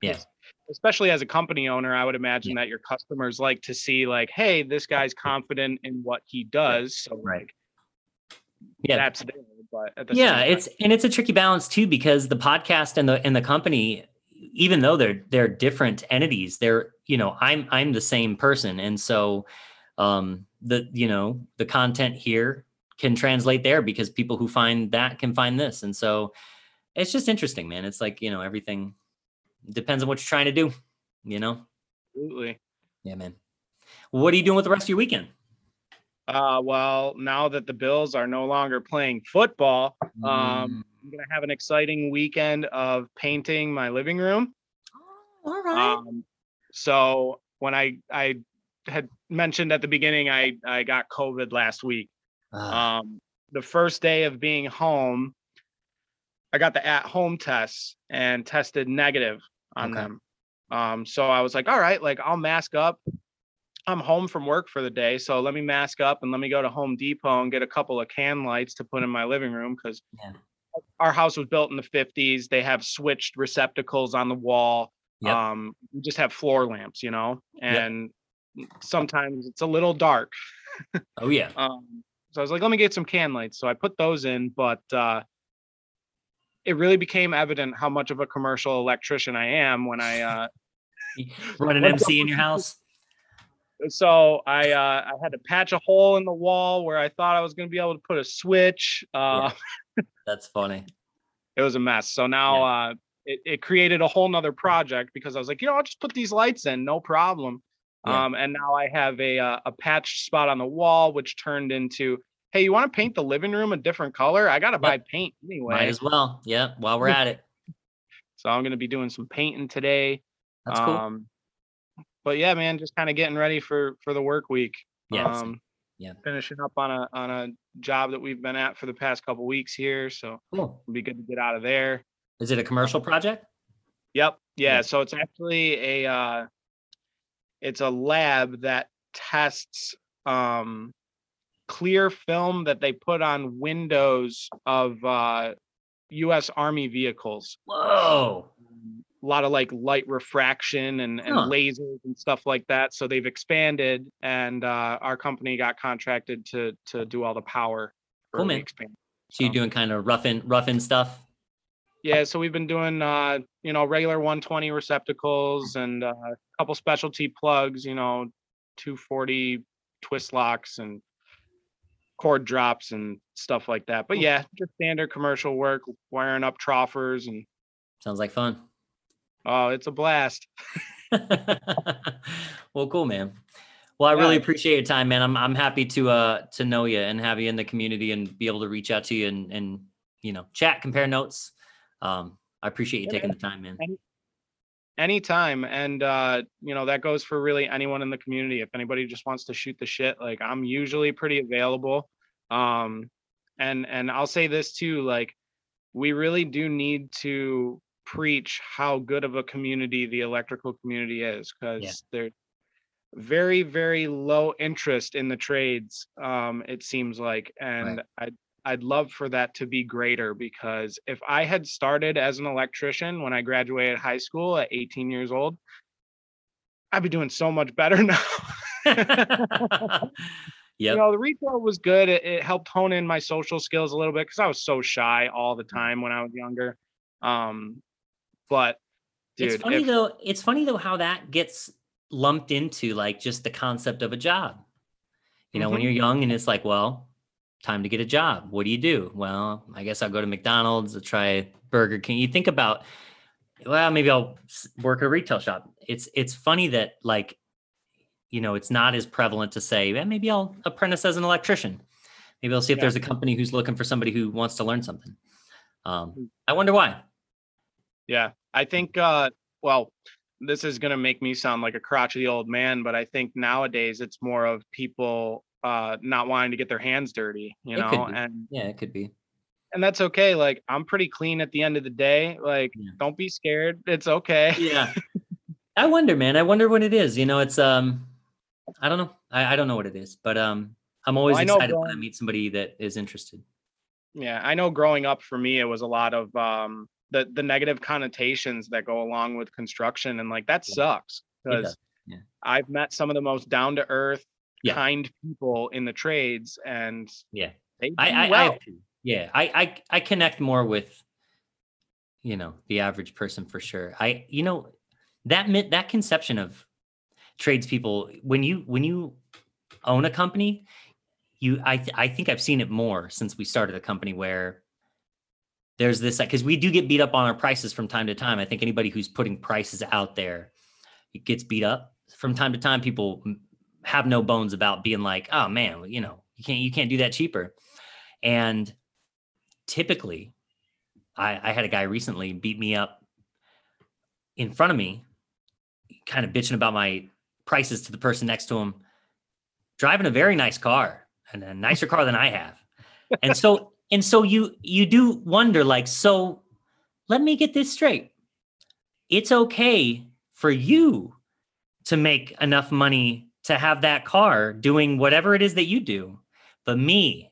Yeah. 'cause especially as a company owner, I would imagine that your customers like to see like, hey, this guy's confident in what he does. So Right. like Yeah. that's there. But at the yeah same time- it's and it's a tricky balance too because the podcast and the and the company even though they're they're different entities they're you know i'm i'm the same person and so um the you know the content here can translate there because people who find that can find this and so it's just interesting man it's like you know everything depends on what you're trying to do you know absolutely. yeah man what are you doing with the rest of your weekend Uh, well, now that the Bills are no longer playing football, Mm. um, I'm gonna have an exciting weekend of painting my living room. all right Um, so when I I had mentioned at the beginning, I I got COVID last week. Ah, Um, the first day of being home, I got the at home tests and tested negative on Okay. them. Um, so I was like, all right, like I'll mask up. I'm home from work for the day, so let me mask up and let me go to Home Depot and get a couple of can lights to put in my living room because Yeah. our house was built in the 50s. They have switched receptacles on the wall. Yep. Um, we just have floor lamps, you know, Yep. and sometimes it's a little dark. oh yeah Um, so I was like, let me get some can lights. So I put those in, but uh, it really became evident how much of a commercial electrician I am when I. Uh, run an mc in your house so I uh, I had to patch a hole in the wall where I thought I was going to be able to put a switch. Uh, that's funny It was a mess. So now uh, it, it created a whole nother project because I was like, you know, I'll just put these lights in, no problem. Yeah. Um, and now I have a uh, a patch spot on the wall, which turned into, hey, you want to paint the living room a different color? I got to buy paint anyway. Might as well. Yeah. While we're at it. So I'm going to be doing some painting today. That's cool. Um, but yeah, man, just kind of getting ready for for the work week. Yeah. Um, Yeah. Finishing up on a on a job that we've been at for the past couple weeks here, so Cool. it'll be good to get out of there. Is it a commercial project? Yep. Yeah. Yeah. So it's actually a uh, it's a lab that tests um, clear film that they put on windows of uh, U.S. Army vehicles. Whoa. A lot of like light refraction and, and Huh. lasers and stuff like that. So they've expanded, and uh, our company got contracted to to do all the power. Cool, man. expansion. So you're doing kind of rough in rough in stuff. Yeah, so we've been doing uh, you know, regular 120 receptacles and uh, a couple specialty plugs, you know, 240 twist locks and cord drops and stuff like that. But yeah, just standard commercial work, wiring up troffers and Sounds like fun. oh, it's a blast. well, cool, man. Well, I really appreciate your time, man. I'm I'm happy to uh to know you and have you in the community and be able to reach out to you and and you know chat, compare notes. Um, I appreciate you Yeah, taking the time, man. Anytime. And uh, you know, that goes for really anyone in the community. If anybody just wants to shoot the shit, like I'm usually pretty available. Um, and and I'll say this too, like we really do need to preach how good of a community the electrical community is because they're very very low interest in the trades um it seems like and i'd i'd love for that to be greater because if i had started as an electrician when i graduated high school at 18 years old i'd be doing so much better now Yeah. You know, the retail was good. It, it helped hone in my social skills a little bit because I was so shy all the time when I was younger. Um, but dude, it's funny if- though. It's funny though how that gets lumped into like just the concept of a job. You know, when Mhm. you're young and it's like, well, time to get a job. What do you do? Well, I guess I'll go to McDonald's, I'll try Burger King. You think about, well, maybe I'll work at a retail shop. It's it's funny that like, you know, it's not as prevalent to say, "Eh, maybe I'll apprentice as an electrician. Maybe I'll see if Yeah. there's a company who's looking for somebody who wants to learn something. Um, I wonder why. Yeah, I think. uh Well, this is gonna make me sound like a crotchety old man, but I think nowadays it's more of people uh not wanting to get their hands dirty, you It know, and Yeah, it could be. and that's okay. Like I'm pretty clean at the end of the day. Like, Yeah. don't be scared. It's okay. yeah i wonder man i wonder what it is you know it's um i don't know i, I don't know what it is but um i'm always I know excited when i meet somebody that is interested Yeah, I know growing up for me, it was a lot of um the the negative connotations that go along with construction, and like that Yeah. sucks because yeah. I've met some of the most down to earth, Yeah. kind people in the trades, and yeah I, I, I well. to. yeah I, I i connect more with you know the average person for sure i you know that that conception of tradespeople when you when you own a company you i th- i think i've seen it more since we started a company where there's this because we do get beat up on our prices from time to time i think anybody who's putting prices out there gets beat up from time to time people have no bones about being like oh man you know you can't you can't do that cheaper. And typically i i had a guy recently beat me up in front of me kind of bitching about my prices to the person next to him driving a very nice car and a nicer car than i have. And so and so you you do wonder like so let me get this straight. It's okay for you to make enough money to have that car doing whatever it is that you do. But me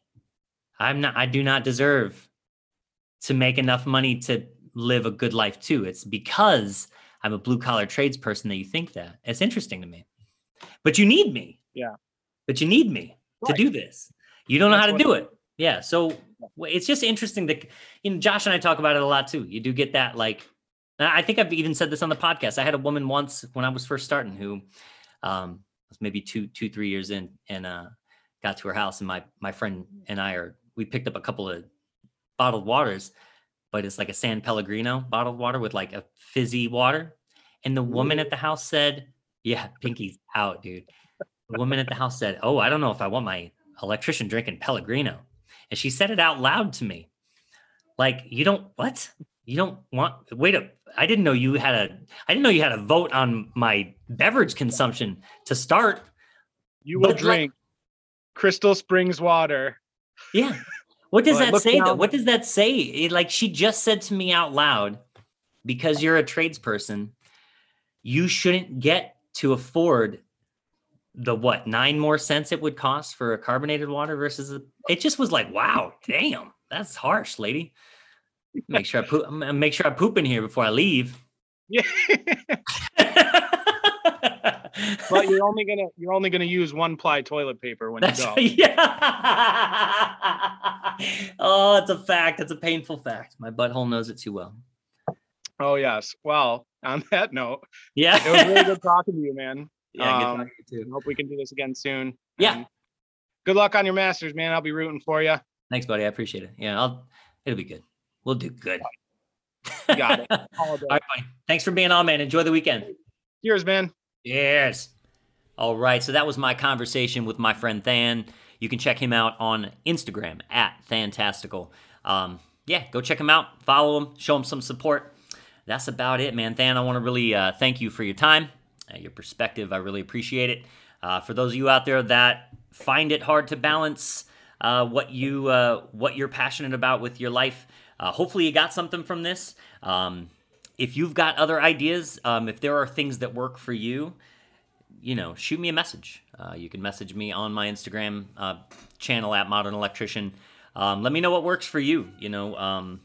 i'm not i do not deserve to make enough money to live a good life too. It's because i'm a blue collar tradesperson that you think that. It's interesting to me. But you need me. Yeah. but you need me to do this. You don't know That's how to do it it. Yeah so it's just interesting that you know josh and i talk about it a lot too. You do get that like i think i've even said this on the podcast. I had a woman once when i was first starting who um was maybe two two three years in and uh got to her house and my my friend and i are we picked up a couple of bottled waters but it's like a san pellegrino bottled water with like a fizzy water. And the woman at the house said yeah pinky's out dude. The woman at the house said oh i don't know if i want my electrician drinking pellegrino. And she said it out loud to me. Like you don't what? You don't want wait a i didn't know you had a i didn't know you had a vote on my beverage consumption to start. You will But, like- drink Crystal Springs water. yeah. What does Well, that say though? what does that say? It- like she just said to me out loud because you're a tradesperson you shouldn't get to afford the what nine more cents it would cost for a carbonated water versus a, it just was like wow damn that's harsh lady make sure i poop make sure i poop in here before i leave Yeah, but you're only gonna you're only gonna use one ply toilet paper when That's you go. yeah. oh, it's a fact. It's a painful fact. My butthole knows it too well. Oh yes. Well, on that note, Yeah. it was really good talking to you, man. yeah, good um, talking to you too. Hope we can do this again soon. Yeah. And Good luck on your masters, man. I'll be rooting for you. Thanks, buddy. I appreciate it. Yeah, I'll. It'll be good. We'll do good. Got it. All right, buddy. Thanks for being on, man. Enjoy the weekend. Cheers, man. Cheers. All right. So that was my conversation with my friend Than. You can check him out on Instagram at Fantastical. Um, yeah, go check him out. Follow him. Show him some support. That's about it, man. Than, I want to really uh, thank you for your time, uh, your perspective. I really appreciate it. Uh, for those of you out there that find it hard to balance uh, what you uh, what you're passionate about with your life, uh, hopefully you got something from this. Um, if you've got other ideas, um, if there are things that work for you, you know, shoot me a message. Uh, you can message me on my Instagram uh, channel at Modern Electrician. Um, let me know what works for you. You know, um,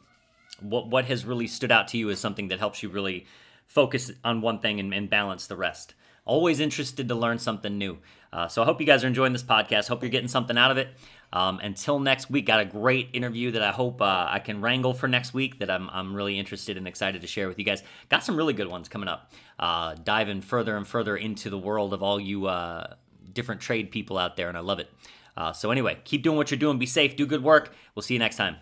what what has really stood out to you as something that helps you really focus on one thing and, and balance the rest. always interested to learn something new. Uh, so I hope you guys are enjoying this podcast. Hope you're getting something out of it. Um, until next week, got a great interview that I hope uh, I can wrangle for next week that I'm, I'm really interested and excited to share with you guys. Got some really good ones coming up. Uh, diving further and further into the world of all you uh, different trade people out there, and I love it. Uh, so, anyway, keep doing what you're doing. Be safe, do good work. We'll see you next time.